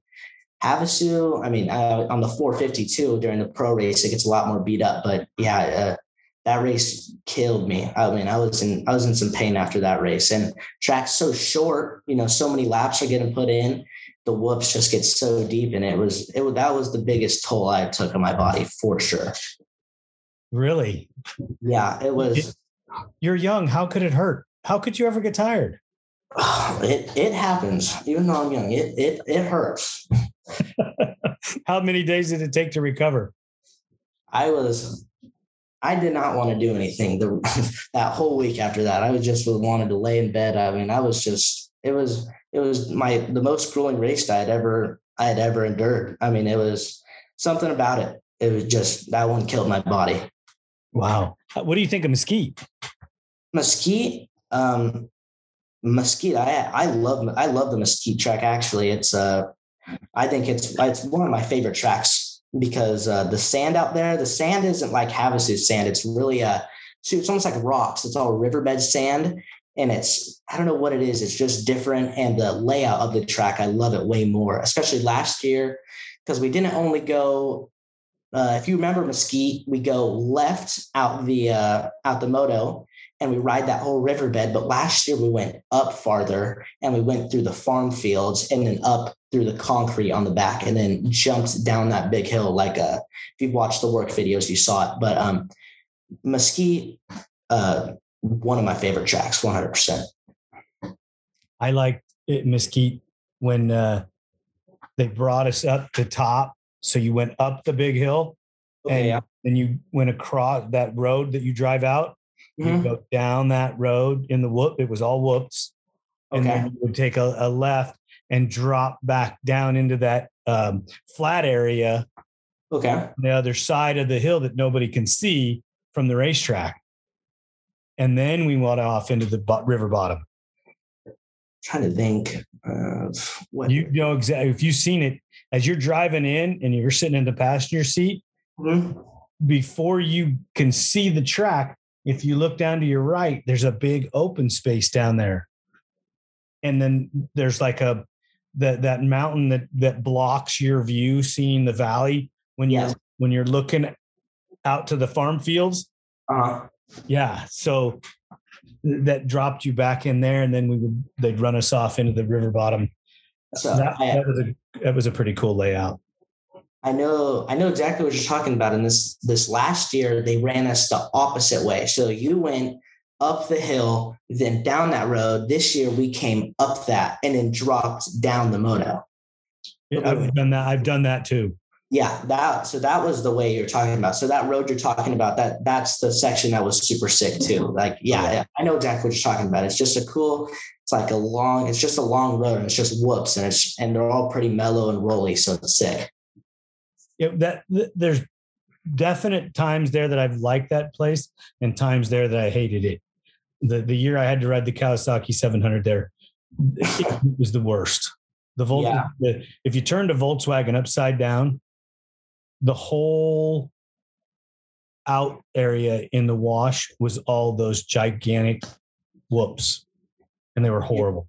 Havasu, I mean, uh, on the 452 during the pro race, it gets a lot more beat up. But yeah, uh, that race killed me. I mean, I was in I was in some pain after that race, and track's so short. You know, so many laps are getting put in the whoops just get so deep and it was it that was the biggest toll I took on my body for sure. Really? Yeah, it was You're young, how could it hurt? How could you ever get tired? It it happens. Even though I'm young, it it it hurts. how many days did it take to recover? I was I did not want to do anything the that whole week after that. I was just wanted to lay in bed. I mean, I was just it was it was my the most grueling race I had ever I had ever endured. I mean, it was something about it. It was just that one killed my body. Wow. What do you think of Mesquite? Mesquite, um, Mesquite. I I love I love the Mesquite track. Actually, it's uh, I think it's it's one of my favorite tracks because uh, the sand out there, the sand isn't like Havasu sand. It's really a uh, it's almost like rocks. It's all riverbed sand, and it's I don't know what it is. It's just different, and the layout of the track I love it way more. Especially last year because we didn't only go. Uh, if you remember Mesquite, we go left out the uh, out the moto and we ride that whole riverbed. But last year we went up farther and we went through the farm fields and then up through the concrete on the back and then jumped down that big hill. Like uh, if you've watched the WORCS videos, you saw it. But um, Mesquite, uh, one of my favorite tracks, 100%. I like it, Mesquite when uh, they brought us up the top. So you went up the big hill okay, and yeah. then you went across that road that you drive out. Mm-hmm. You go down that road in the whoop. It was all whoops. Okay. And then you would take a, a left and drop back down into that um, flat area. Okay. The other side of the hill that nobody can see from the racetrack and then we went off into the river bottom. trying to think of what you know exactly. If you've seen it as you're driving in and you're sitting in the passenger seat, mm-hmm. before you can see the track, if you look down to your right, there's a big open space down there, and then there's like a that that mountain that that blocks your view, seeing the valley when you're when you're looking out to the farm fields. Uh-huh yeah. So that dropped you back in there, and then we would they'd run us off into the river bottom. So that, I, that was a that was a pretty cool layout. I know I know exactly what you're talking about. And this this last year they ran us the opposite way. So you went up the hill, then down that road. This year we came up that and then dropped down the moto. Yeah, I've done that. I've done that too. Yeah, that so that was the way you're talking about. So that road you're talking about, that that's the section that was super sick too. Like, yeah, I know exactly what you're talking about. It's just a cool, it's like a long, it's just a long road and it's just whoops and it's and they're all pretty mellow and rolly, so it's sick. Yeah, that there's definite times there that I've liked that place and times there that I hated it. The the year I had to ride the Kawasaki 700 there, it was the worst. The Volt, yeah. the, if you turned a Volkswagen upside down, the whole out area in the wash was all those gigantic whoops, and they were horrible.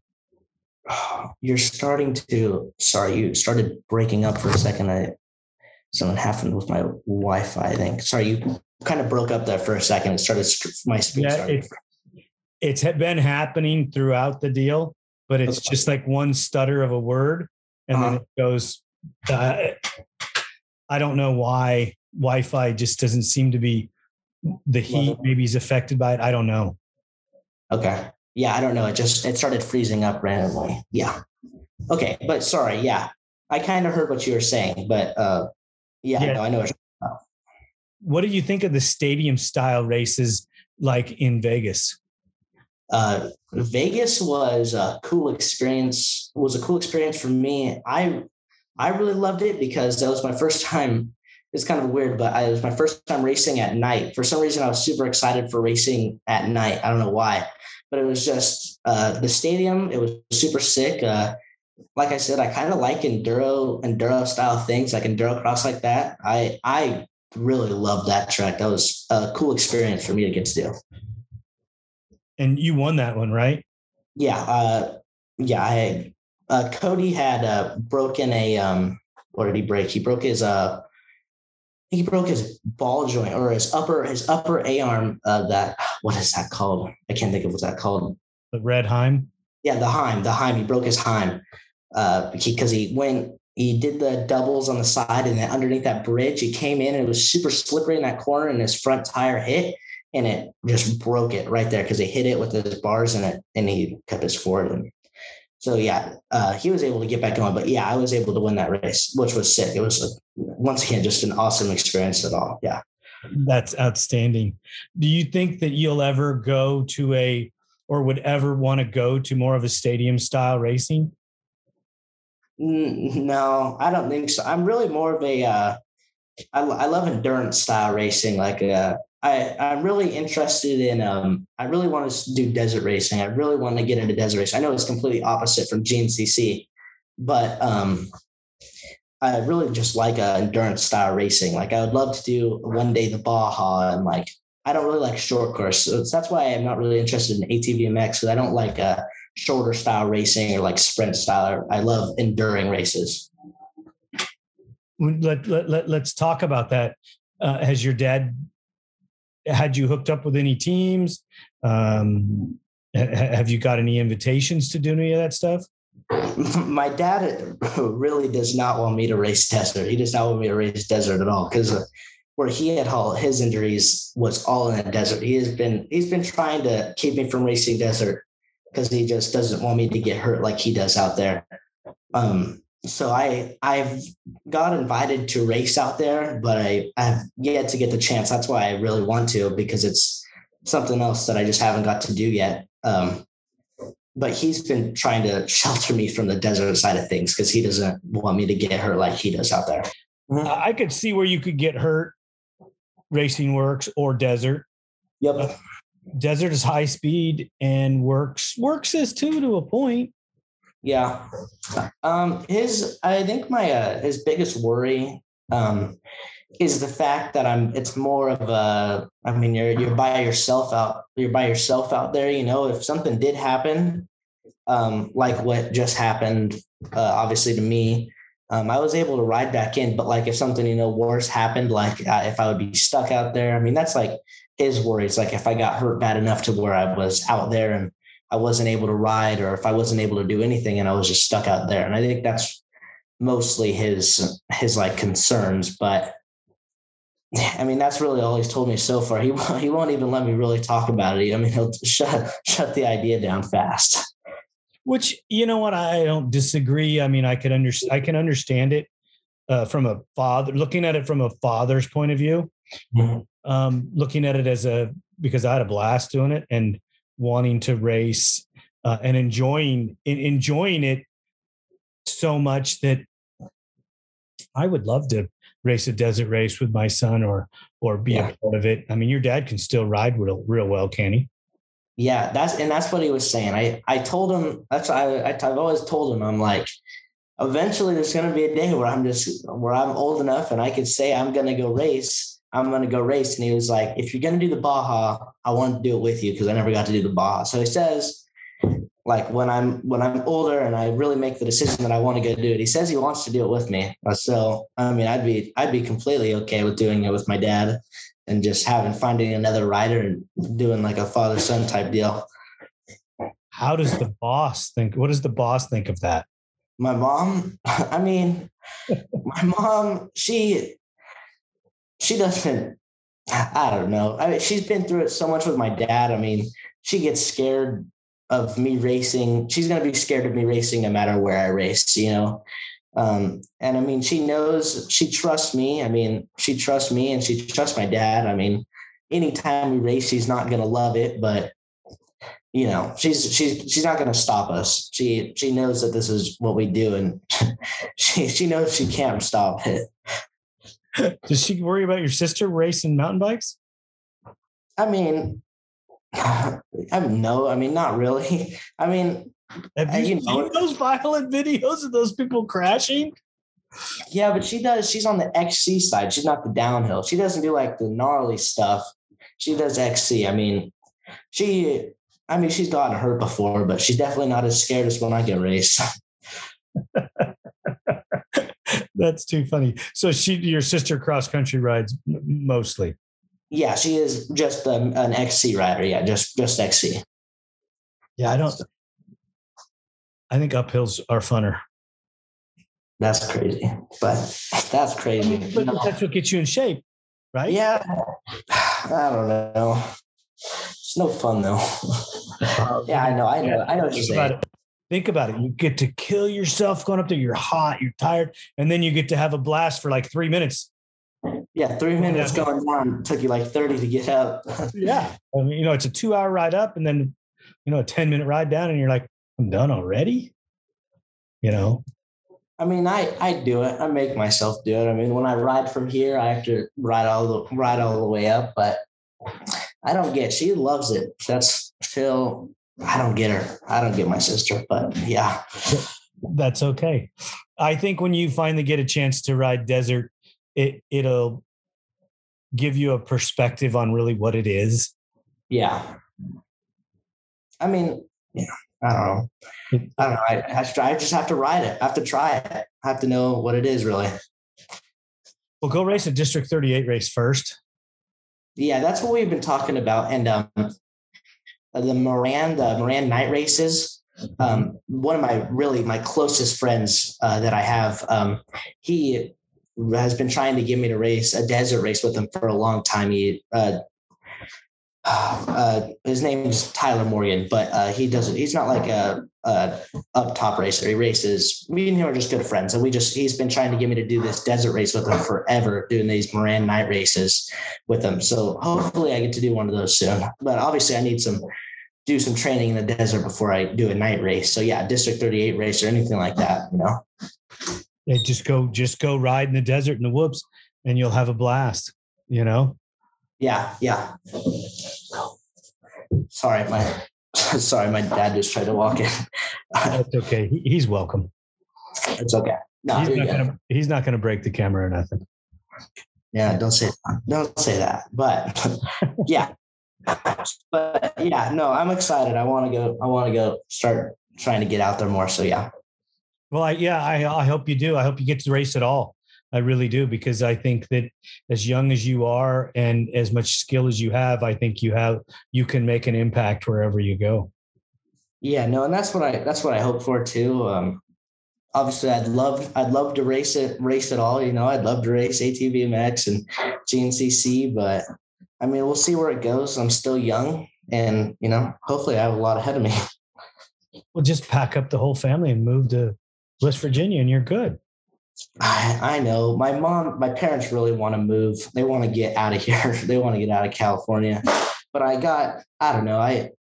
You're starting to. Sorry, you started breaking up for a second. I something happened with my Wi-Fi. I think. Sorry, you kind of broke up there for a second. It started my screen. Yeah, it's, it's been happening throughout the deal, but it's okay. just like one stutter of a word, and uh-huh. then it goes. Uh, I don't know why Wi-Fi just doesn't seem to be the heat. Maybe is affected by it. I don't know. Okay. Yeah, I don't know. It just it started freezing up randomly. Yeah. Okay, but sorry. Yeah, I kind of heard what you were saying, but uh, yeah, yeah. No, I know. What, what do you think of the stadium style races like in Vegas? Uh, Vegas was a cool experience. Was a cool experience for me. I I really loved it because that was my first time. It's kind of weird, but I, it was my first time racing at night. For some reason, I was super excited for racing at night. I don't know why, but it was just uh, the stadium. It was super sick. Uh, like I said, I kind of like enduro enduro style things, like enduro cross like that. I I really loved that track. That was a cool experience for me to get to do. And you won that one, right? Yeah, uh, yeah. I uh, Cody had uh, broken a um, what did he break? He broke his uh, he broke his ball joint or his upper his upper A arm. Uh, that what is that called? I can't think of what's that called. The red Heim. Yeah, the Heim. The Heim. He broke his Heim uh, because he went he did the doubles on the side and then underneath that bridge he came in and it was super slippery in that corner and his front tire hit and it just broke it right there because he hit it with his bars in it and he kept his forward and so yeah, uh, he was able to get back going. But yeah, I was able to win that race, which was sick. It was a, once again just an awesome experience at all. Yeah, that's outstanding. Do you think that you'll ever go to a or would ever want to go to more of a stadium style racing? No, I don't think so. I'm really more of a. Uh, I, I love endurance style racing, like uh, I, I'm really interested in, um, I really want to do desert racing. I really want to get into desert racing. I know it's completely opposite from GNCC, but um, I really just like uh, endurance style racing. Like I would love to do one day the Baja and like, I don't really like short course. So that's why I'm not really interested in ATV ATVMX because I don't like uh, shorter style racing or like sprint style. I love enduring races. Let, let, let, let's talk about that. Uh, has your dad had you hooked up with any teams? Um, have you got any invitations to do any of that stuff? My dad really does not want me to race desert. He does not want me to race desert at all because uh, where he had all his injuries was all in the desert. He has been he's been trying to keep me from racing desert because he just doesn't want me to get hurt like he does out there. Um, so I I've got invited to race out there, but I I've yet to get the chance. That's why I really want to because it's something else that I just haven't got to do yet. Um, but he's been trying to shelter me from the desert side of things because he doesn't want me to get hurt like he does out there. Mm-hmm. I could see where you could get hurt, racing WORCS or desert. Yep. Uh, desert is high speed and WORCS WORCS is too to a point. Yeah. Um, his, I think my, uh, his biggest worry, um, is the fact that I'm, it's more of a, I mean, you're, you're by yourself out, you're by yourself out there, you know, if something did happen, um, like what just happened, uh, obviously to me, um, I was able to ride back in, but like if something, you know, worse happened, like uh, if I would be stuck out there, I mean, that's like his worries. Like if I got hurt bad enough to where I was out there and I wasn't able to ride or if I wasn't able to do anything and I was just stuck out there. And I think that's mostly his his like concerns. But I mean, that's really all he's told me so far. He he won't even let me really talk about it. I mean, he'll shut shut the idea down fast. Which you know what, I don't disagree. I mean, I could under I can understand it. uh, from a father, looking at it from a father's point of view, Mhm. um, looking at it as a because I had a blast doing it and wanting to race uh, and enjoying en- enjoying it so much that I would love to race a desert race with my son or or be Yeah. a part of it. I mean, your dad can still ride real, real well, can he? Yeah, that's and that's what he was saying. I I told him that's I, I I've always told him I'm like, eventually there's gonna be a day where I'm just where I'm old enough and I could say I'm gonna go race. I'm gonna go race. And he was like, if you're gonna do the Baja, I want to do it with you because I never got to do the Baja. So he says, like when I'm when I'm older and I really make the decision that I want to go do it, he says he wants to do it with me. Uh, so I mean, I'd be I'd be completely okay with doing it with my dad and just having finding another rider and doing like a father son type deal. How does the boss think? What does the boss think of that? My mom, I mean, my mom, she she doesn't I don't know. I mean, she's been through it so much with my dad. I mean, she gets scared of me racing. She's gonna be scared of me racing no matter where I race, you know. Um, and I mean, she knows she trusts me. I mean, she trusts me and she trusts my dad. I mean, anytime we race, she's not gonna love it, but you know, she's she's she's not gonna stop us. She she knows that this is what we do, and she she knows she can't stop it. Does she worry about your sister racing mountain bikes? I mean, I mean, no, I mean, not really. I mean, Have you, you know- seen those violent videos of those people crashing? yeah, but she does. She's on the XC side. She's not the downhill. She doesn't do like the gnarly stuff. She does XC. I mean, she. I mean, she's gotten hurt before, but she's definitely not as scared as when I get raced. That's too funny. So she, your sister, cross country rides mostly. yeah, she is just um, an XC rider. Yeah, just just XC. Yeah, I don't. I think uphills are funner, That's crazy, but that's crazy. but No. that's what gets you in shape, right? Yeah, I don't know. It's no fun though. yeah, I know. I know. I know what you're saying. Think about it. You get to kill yourself going up there. You're hot. You're tired, and then you get to have a blast for like three minutes. Yeah, three minutes Yeah. going down took you like thirty to get up. Yeah, I mean, you know, it's a two-hour ride up, and then you know, a ten-minute ride down, and you're like, I'm done already. You know, I mean, I I do it. I make myself do it. I mean, when I ride from here, I have to ride all the ride all the way up, but I don't get. She loves it. That's Phil. I don't get her. I don't get my sister, but yeah, that's okay. I think when you finally get a chance to ride desert, it it'll give you a perspective on really what it is. yeah. I mean, yeah. I don't know. I don't know. I, I, I just have to ride it. I have to try it. I have to know what it is really. Well, go race a District 38 race first. Yeah, that's what we've been talking about. And um, the Moran, the Moran night races. Um, one of my really my closest friends uh, that I have, um, he has been trying to get me to race a desert race with him for a long time. He uh, uh, his name is Tyler Morgan, but uh, he doesn't. He's not like a, a up top racer. He races. Me and him are just good friends, and we just he's been trying to get me to do this desert race with him forever, doing these Moran night races with him. So hopefully I get to do one of those soon. But obviously I need some do some training in the desert before I do a night race. So yeah, District 38 race or anything like that, you know. Yeah, just go, just go ride in the desert in the whoops, and you'll have a blast. You know. Yeah, yeah. Sorry, my sorry, my dad just tried to walk in. That's okay. He's welcome. it's okay. No, he's not gonna. He's not gonna break the camera or nothing. Yeah, don't say don't say that. But yeah. But yeah, no, I'm excited. I want to go, I want to go start trying to get out there more. So yeah. Well, I, yeah, I, I hope you do. I hope you get to race at all. I really do because I think that as young as you are and as much skill as you have, I think you have you can make an impact wherever you go. Yeah, no, and that's what I that's what I hope for too. Um, obviously, I'd love I'd love to race it race it all. You know, I'd love to race ATV MX and GNCC, but I mean, we'll see where it goes. I'm still young, and you know, hopefully, I have a lot ahead of me. Well, just pack up the whole family and move to West Virginia, and you're good. I, I know my mom, my parents really want to move. They want to get out of here. they want to get out of California. But I got, I don't know. I,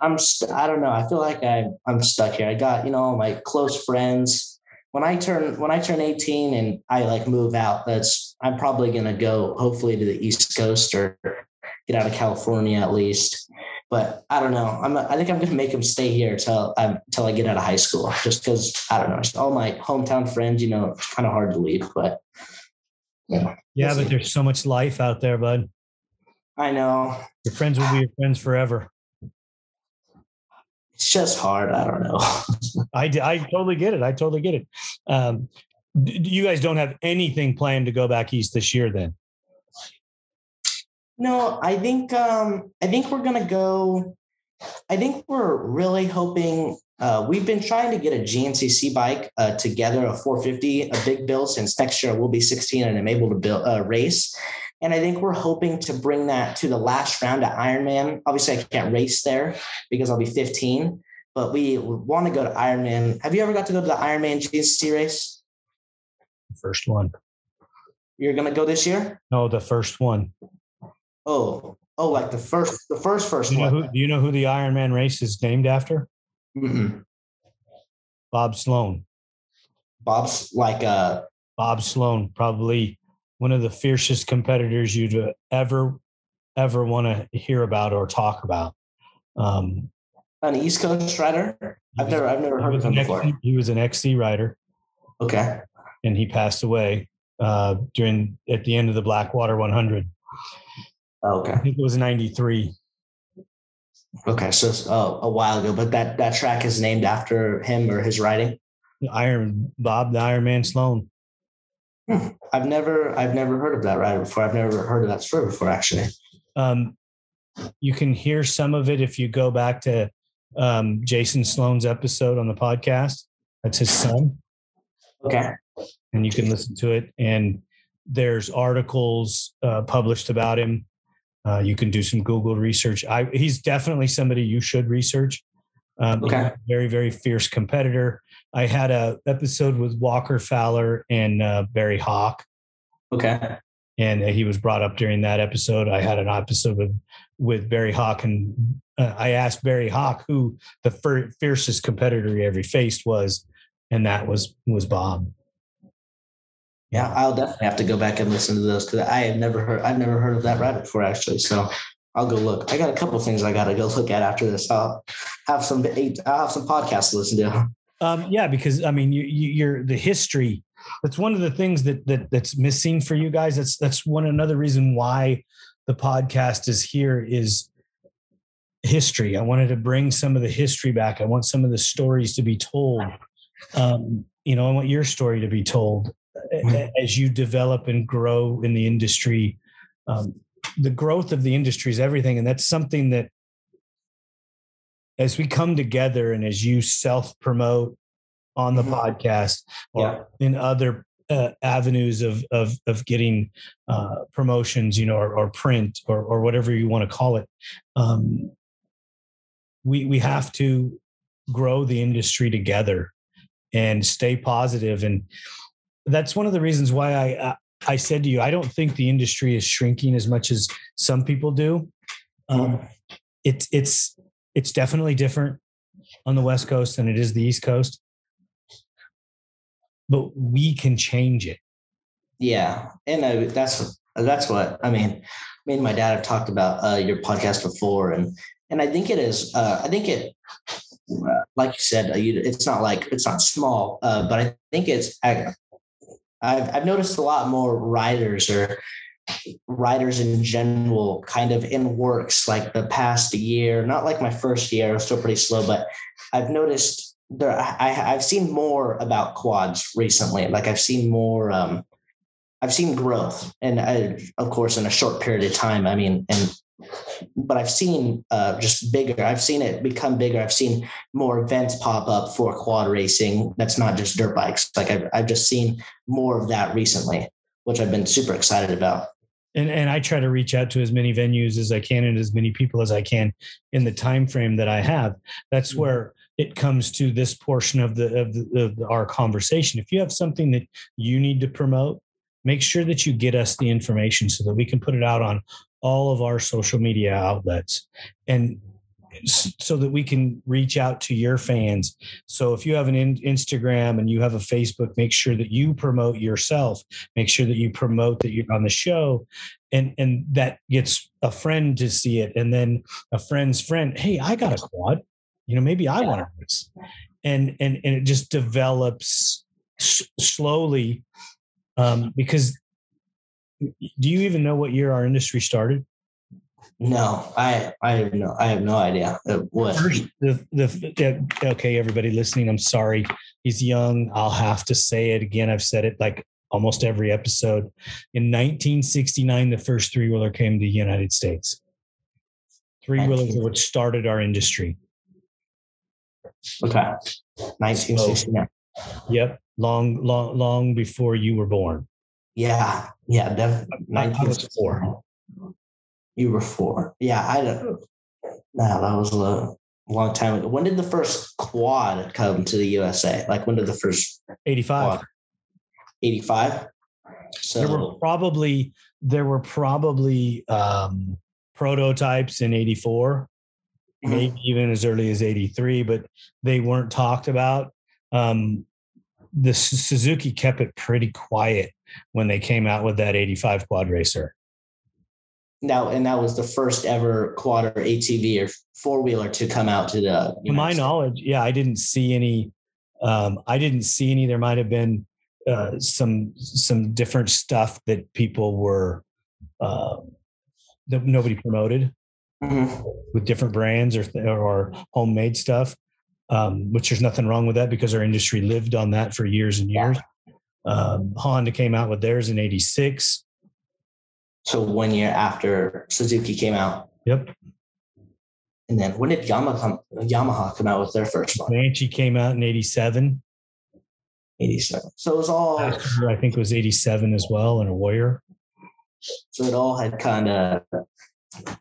I'm, st- I don't know. I feel like I, I'm stuck here. I got, you know, my close friends. When I turn, when I turn 18 and I like move out, that's, I'm probably going to go hopefully to the East Coast or get out of California at least. But I don't know. I'm. I think I'm going to make them stay here till I'm till I get out of high school, just because I don't know. All my hometown friends, you know, it's kind of hard to leave. But yeah, yeah, but there's so much life out there, bud. I know. Your friends will be your friends forever. It's just hard. I don't know. I, I totally get it. I totally get it. Um, you guys don't have anything planned to go back east this year, then? No, I think um, I think we're gonna go. I think we're really hoping. Uh, we've been trying to get a GNCC bike uh, together, a 450, a big build since next year we'll be 16 and I'm able to build uh, race. And I think we're hoping to bring that to the last round at Ironman. Obviously, I can't race there because I'll be 15, but we want to go to Ironman. Have you ever got to go to the Ironman GNCC race? First one. You're gonna go this year? No, the first one. Oh, oh, like the first, the first, first do you one. Know who, do you know who the Ironman race is named after? Mm-mm. Bob Sloan. Bob's like uh Bob Sloan, probably one of the fiercest competitors you'd ever ever want to hear about or talk about. Um, an East Coast rider. I've never I've never heard of him before. XC, he was an XC rider. Okay. And he passed away uh, during at the end of the Blackwater 100. Okay. I think it was 93. Okay, so uh, a while ago, but that that track is named after him or his riding. Iron Bob the Iron Man Sloan. Hmm. I've never I've never heard of that rider before. I've never heard of that story before, actually. Um, you can hear some of it if you go back to um, Jason Sloan's episode on the podcast. That's his son. Okay. And you can listen to it. And there's articles uh, published about him. Uh, you can do some Google research. I, he's definitely somebody you should research. Um, okay. Very, very fierce competitor. I had a episode with Walker Fowler and uh, Barry Hawk. Okay. And he was brought up during that episode. I had an episode with with Barry Hawk, and uh, I asked Barry Hawk who the fir- fiercest competitor he ever faced was, and that was was Bob. Yeah, I'll definitely have to go back and listen to those because I have never heard I've never heard of that rabbit before actually. So I'll go look. I got a couple things I got to go look at after this. I'll have some I'll have some podcasts to listen to. Um, yeah, because I mean, you, you're the history. That's one of the things that that that's missing for you guys. That's that's one another reason why the podcast is here is history. I wanted to bring some of the history back. I want some of the stories to be told. Um, you know, I want your story to be told mm-hmm. as you develop and grow in the industry. Um, the growth of the industry is everything, and that's something that as we come together and as you self promote on the mm-hmm. podcast or yeah. in other uh, avenues of of of getting uh, promotions, you know, or, or print or or whatever you want to call it, um, we we have to grow the industry together and stay positive and that's one of the reasons why I I said to you I don't think the industry is shrinking as much as some people do. Um, it's it's it's definitely different on the West Coast than it is the East Coast, but we can change it. Yeah, and that's that's what I mean. Me and my dad have talked about uh, your podcast before, and and I think it is. Uh, I think it, like you said, uh, it's not like it's not small, uh, but I think it's. I, I've I've noticed a lot more riders or writers in general kind of in WORCS like the past year not like my first year i was still pretty slow but i've noticed there I, have seen more about quads recently. Like i've seen more um i've seen growth and I, of course in a short period of time i mean and but i've seen uh just bigger i've seen it become bigger. I've seen more events pop up for quad racing that's not just dirt bikes. Like i've, I've just seen more of that recently which i've been super excited about and and I try to reach out to as many venues as I can and as many people as I can in the time frame that I have. That's mm-hmm. where it comes to this portion of the of, the, of the, our conversation. If you have something that you need to promote, make sure that you get us the information so that we can put it out on all of our social media outlets and so that we can reach out to your fans. So if you have an in- Instagram and you have a Facebook, make sure that you promote yourself. Make sure that you promote that you're on the show, and and that gets a friend to see it, and then a friend's friend. Hey, I got a quad you know maybe i yeah. want to and and and it just develops s- slowly um, because do you even know what year our industry started no i i have no i have no idea what the, the okay everybody listening i'm sorry he's young i'll have to say it again i've said it like almost every episode in 1969 the first three wheeler came to the united states three wheelers are what started our industry Okay. 1969. yep. Long, long, long before you were born. Yeah. Yeah. Definitely. I was four. You were four. Yeah. I don't. No, that was a long time ago. When did the first quad come to the USA? Like when did the first 85. 85. So there were probably there were probably um, prototypes in 84 mm-hmm. maybe even as early as 83, but they weren't talked about. Um, the Suzuki kept it pretty quiet when they came out with that 85 quad racer. Now, and that was the first ever quad or ATV or four wheeler to come out to the. To my States. knowledge, yeah, I didn't see any. Um, I didn't see any. There might have been uh, some some different stuff that people were uh, that nobody promoted mm-hmm. with different brands or or homemade stuff. Um, which there's nothing wrong with that because our industry lived on that for years and years. Um, Honda came out with theirs in '86. So one year after Suzuki came out. Yep. And then when did Yamaha come, Yamaha come out with their first one? Banshee came out in '87. 87. So it was all. I think it was 87 as well, and a Warrior. So it all had kind of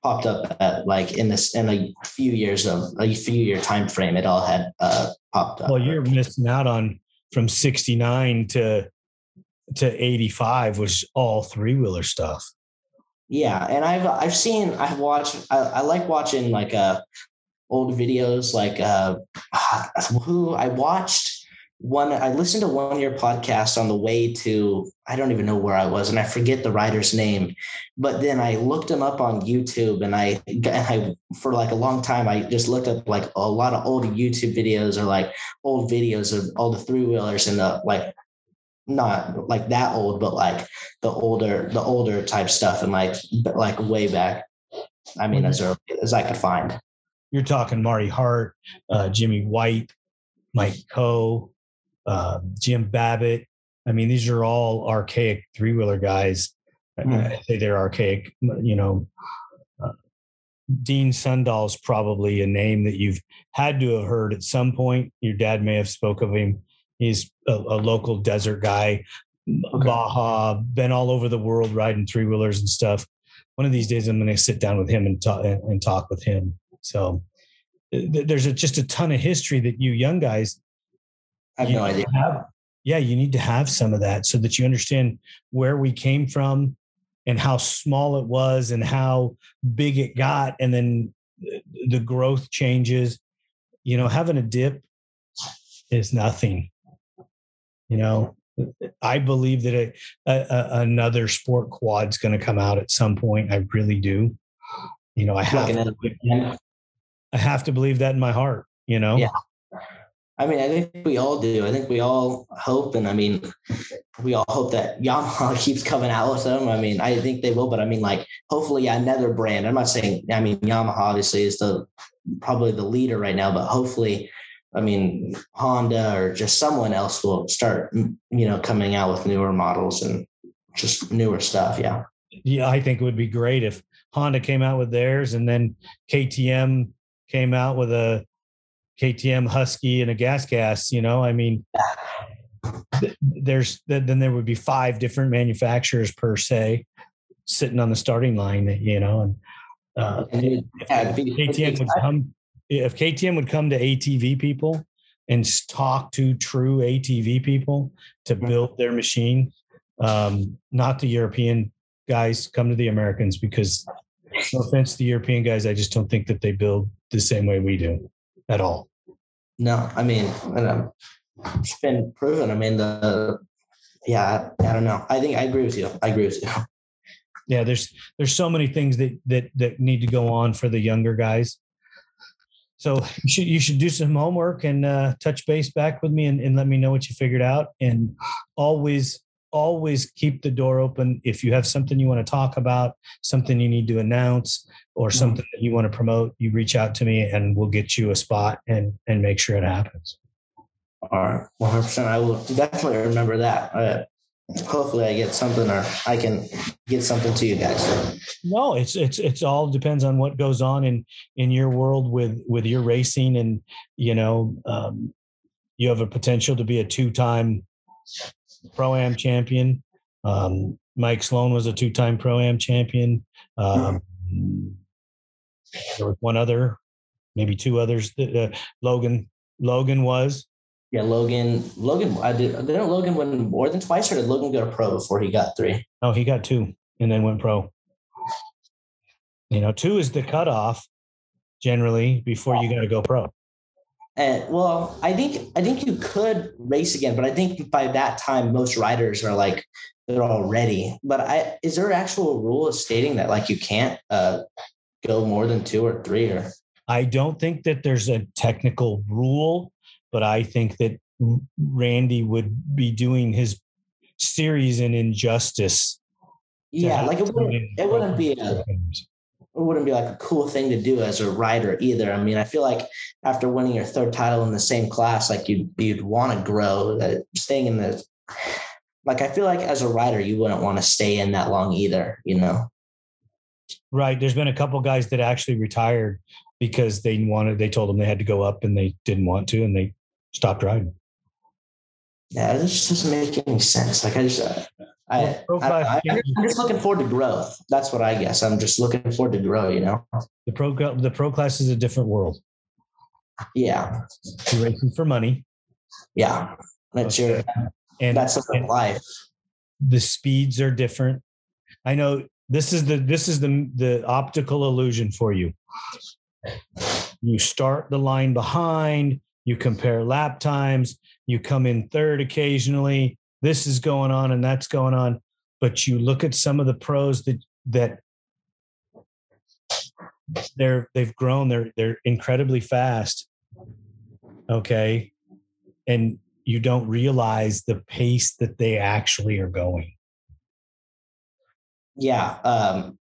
popped up at like in this in a few years of a few year time frame it all had uh popped up well you're missing out on from 69 to to 85 was all three wheeler stuff yeah and i've i've seen i've watched i, I like watching like uh old videos like uh who i watched one i listened to one of your podcasts on the way to i don't even know where i was and i forget the writer's name but then i looked him up on youtube and i and i for like a long time i just looked up like a lot of old youtube videos or like old videos of all the three wheelers and the like not like that old but like the older the older type stuff and like like way back i mean as early as i could find you're talking marty hart uh, jimmy white mike coe uh, Jim Babbitt. I mean, these are all archaic three wheeler guys. Mm. I say they're archaic. You know, uh, Dean Sundahl's probably a name that you've had to have heard at some point. Your dad may have spoke of him. He's a, a local desert guy, okay. Baja, been all over the world riding three wheelers and stuff. One of these days, I'm going to sit down with him and talk and talk with him. So there's a, just a ton of history that you young guys I have no idea. Have, yeah, you need to have some of that so that you understand where we came from and how small it was and how big it got and then uh, the growth changes. You know, having a dip is nothing. You know, I believe that a, a, another sport quad's going to come out at some point. I really do. You know, I have, to, I have to believe that in my heart. You know, yeah. I mean, I think we all do. I think we all hope, and I mean, we all hope that Yamaha keeps coming out with them. I mean, I think they will, but I mean, like, hopefully, another brand. I'm not saying. I mean, Yamaha obviously is the probably the leader right now, but hopefully, I mean, Honda or just someone else will start, you know, coming out with newer models and just newer stuff. Yeah. Yeah, I think it would be great if Honda came out with theirs, and then KTM came out with a KTM Husky and a gas gas, you know, I mean, there's then there would be five different manufacturers per se sitting on the starting line, you know, and uh, KTM would come if KTM would come to ATV people and talk to true ATV people to build their machine, um, not the European guys, come to the Americans because no offense to the European guys, I just don't think that they build the same way we do at all. No, I mean, um, it's been proven. I mean, the yeah, I, I don't know. I think I agree with you. I agree with you. Yeah, there's there's so many things that that that need to go on for the younger guys. So you should you should do some homework and uh, touch base back with me and, and let me know what you figured out. And always always keep the door open if you have something you want to talk about, something you need to announce, or something that you want to promote. You reach out to me and we'll get you a spot and and make sure it happens. All right, one hundred percent. I will definitely remember that. Uh, hopefully, I get something, or I can get something to you guys. No, it's it's it's all depends on what goes on in in your world with with your racing, and you know, um, you have a potential to be a two time pro am champion. Um, Mike Sloan was a two time pro am champion. Um, there was one other, maybe two others. that, Uh, Logan Logan was. Yeah, Logan. Logan. I did. Didn't Logan win more than twice, or did Logan go to pro before he got three? Oh, he got two and then went pro. You know, two is the cutoff generally before you got to go pro. And well, I think I think you could race again, but I think by that time most riders are like they're all ready. But I is there actual rule stating that like you can't uh, go more than two or three or I don't think that there's a technical rule, but I think that Randy would be doing his series an injustice. yeah, like it wouldn't it wouldn't be a it wouldn't be like a cool thing to do as a writer either. I mean, I feel like after winning your third title in the same class, like you'd you'd want to grow. That staying in the like I feel like as a writer, you wouldn't want to stay in that long either. You know. Right. There's been a couple guys that actually retired because they wanted, they told them they had to go up and they didn't want to and they stopped riding. Yeah, this just doesn't make any sense. Like I just, uh, I, Well, I, I, I'm just looking forward to growth. That's what I guess. I'm just looking forward to grow. You know? The pro, the pro class is a different world. Yeah, You're racing for money yeah. That's your. and That's and life. the speeds are different. I know this is the this is the the optical illusion for you. You start the line behind, you compare lap times, you come in third occasionally. This is going on and that's going on, but you look at some of the pros that that they're they've grown, they're they're incredibly fast. Okay. And you don't realize the pace that they actually are going. Yeah. Um,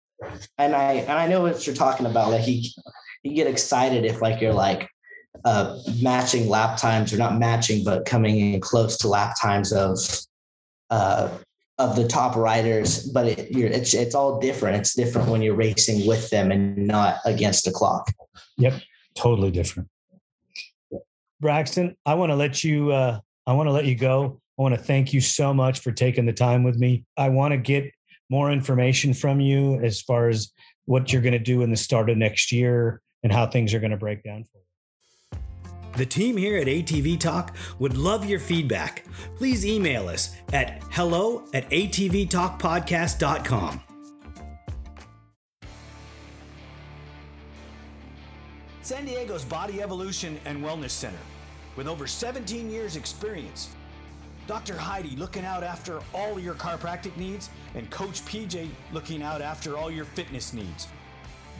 and I and I know what you're talking about. Like you, you get excited if like you're like uh, matching lap times or not matching, but coming in close to lap times of uh, of the top riders. But it, you're, it's it's all different. It's different when you're racing with them and not against the clock. Yep, totally different. Braxton, I want to let you uh I want to let you go. I want to thank you so much for taking the time with me. I want to get more information from you as far as what you're going to do in the start of next year and how things are going to break down for you. The team here at ATV Talk would love your feedback. Please email us at hello at atvtalkpodcast.com. San Diego's Body Evolution and Wellness Center, with over 17 years' experience. Dr. Heidi looking out after all your chiropractic needs, and Coach PJ looking out after all your fitness needs.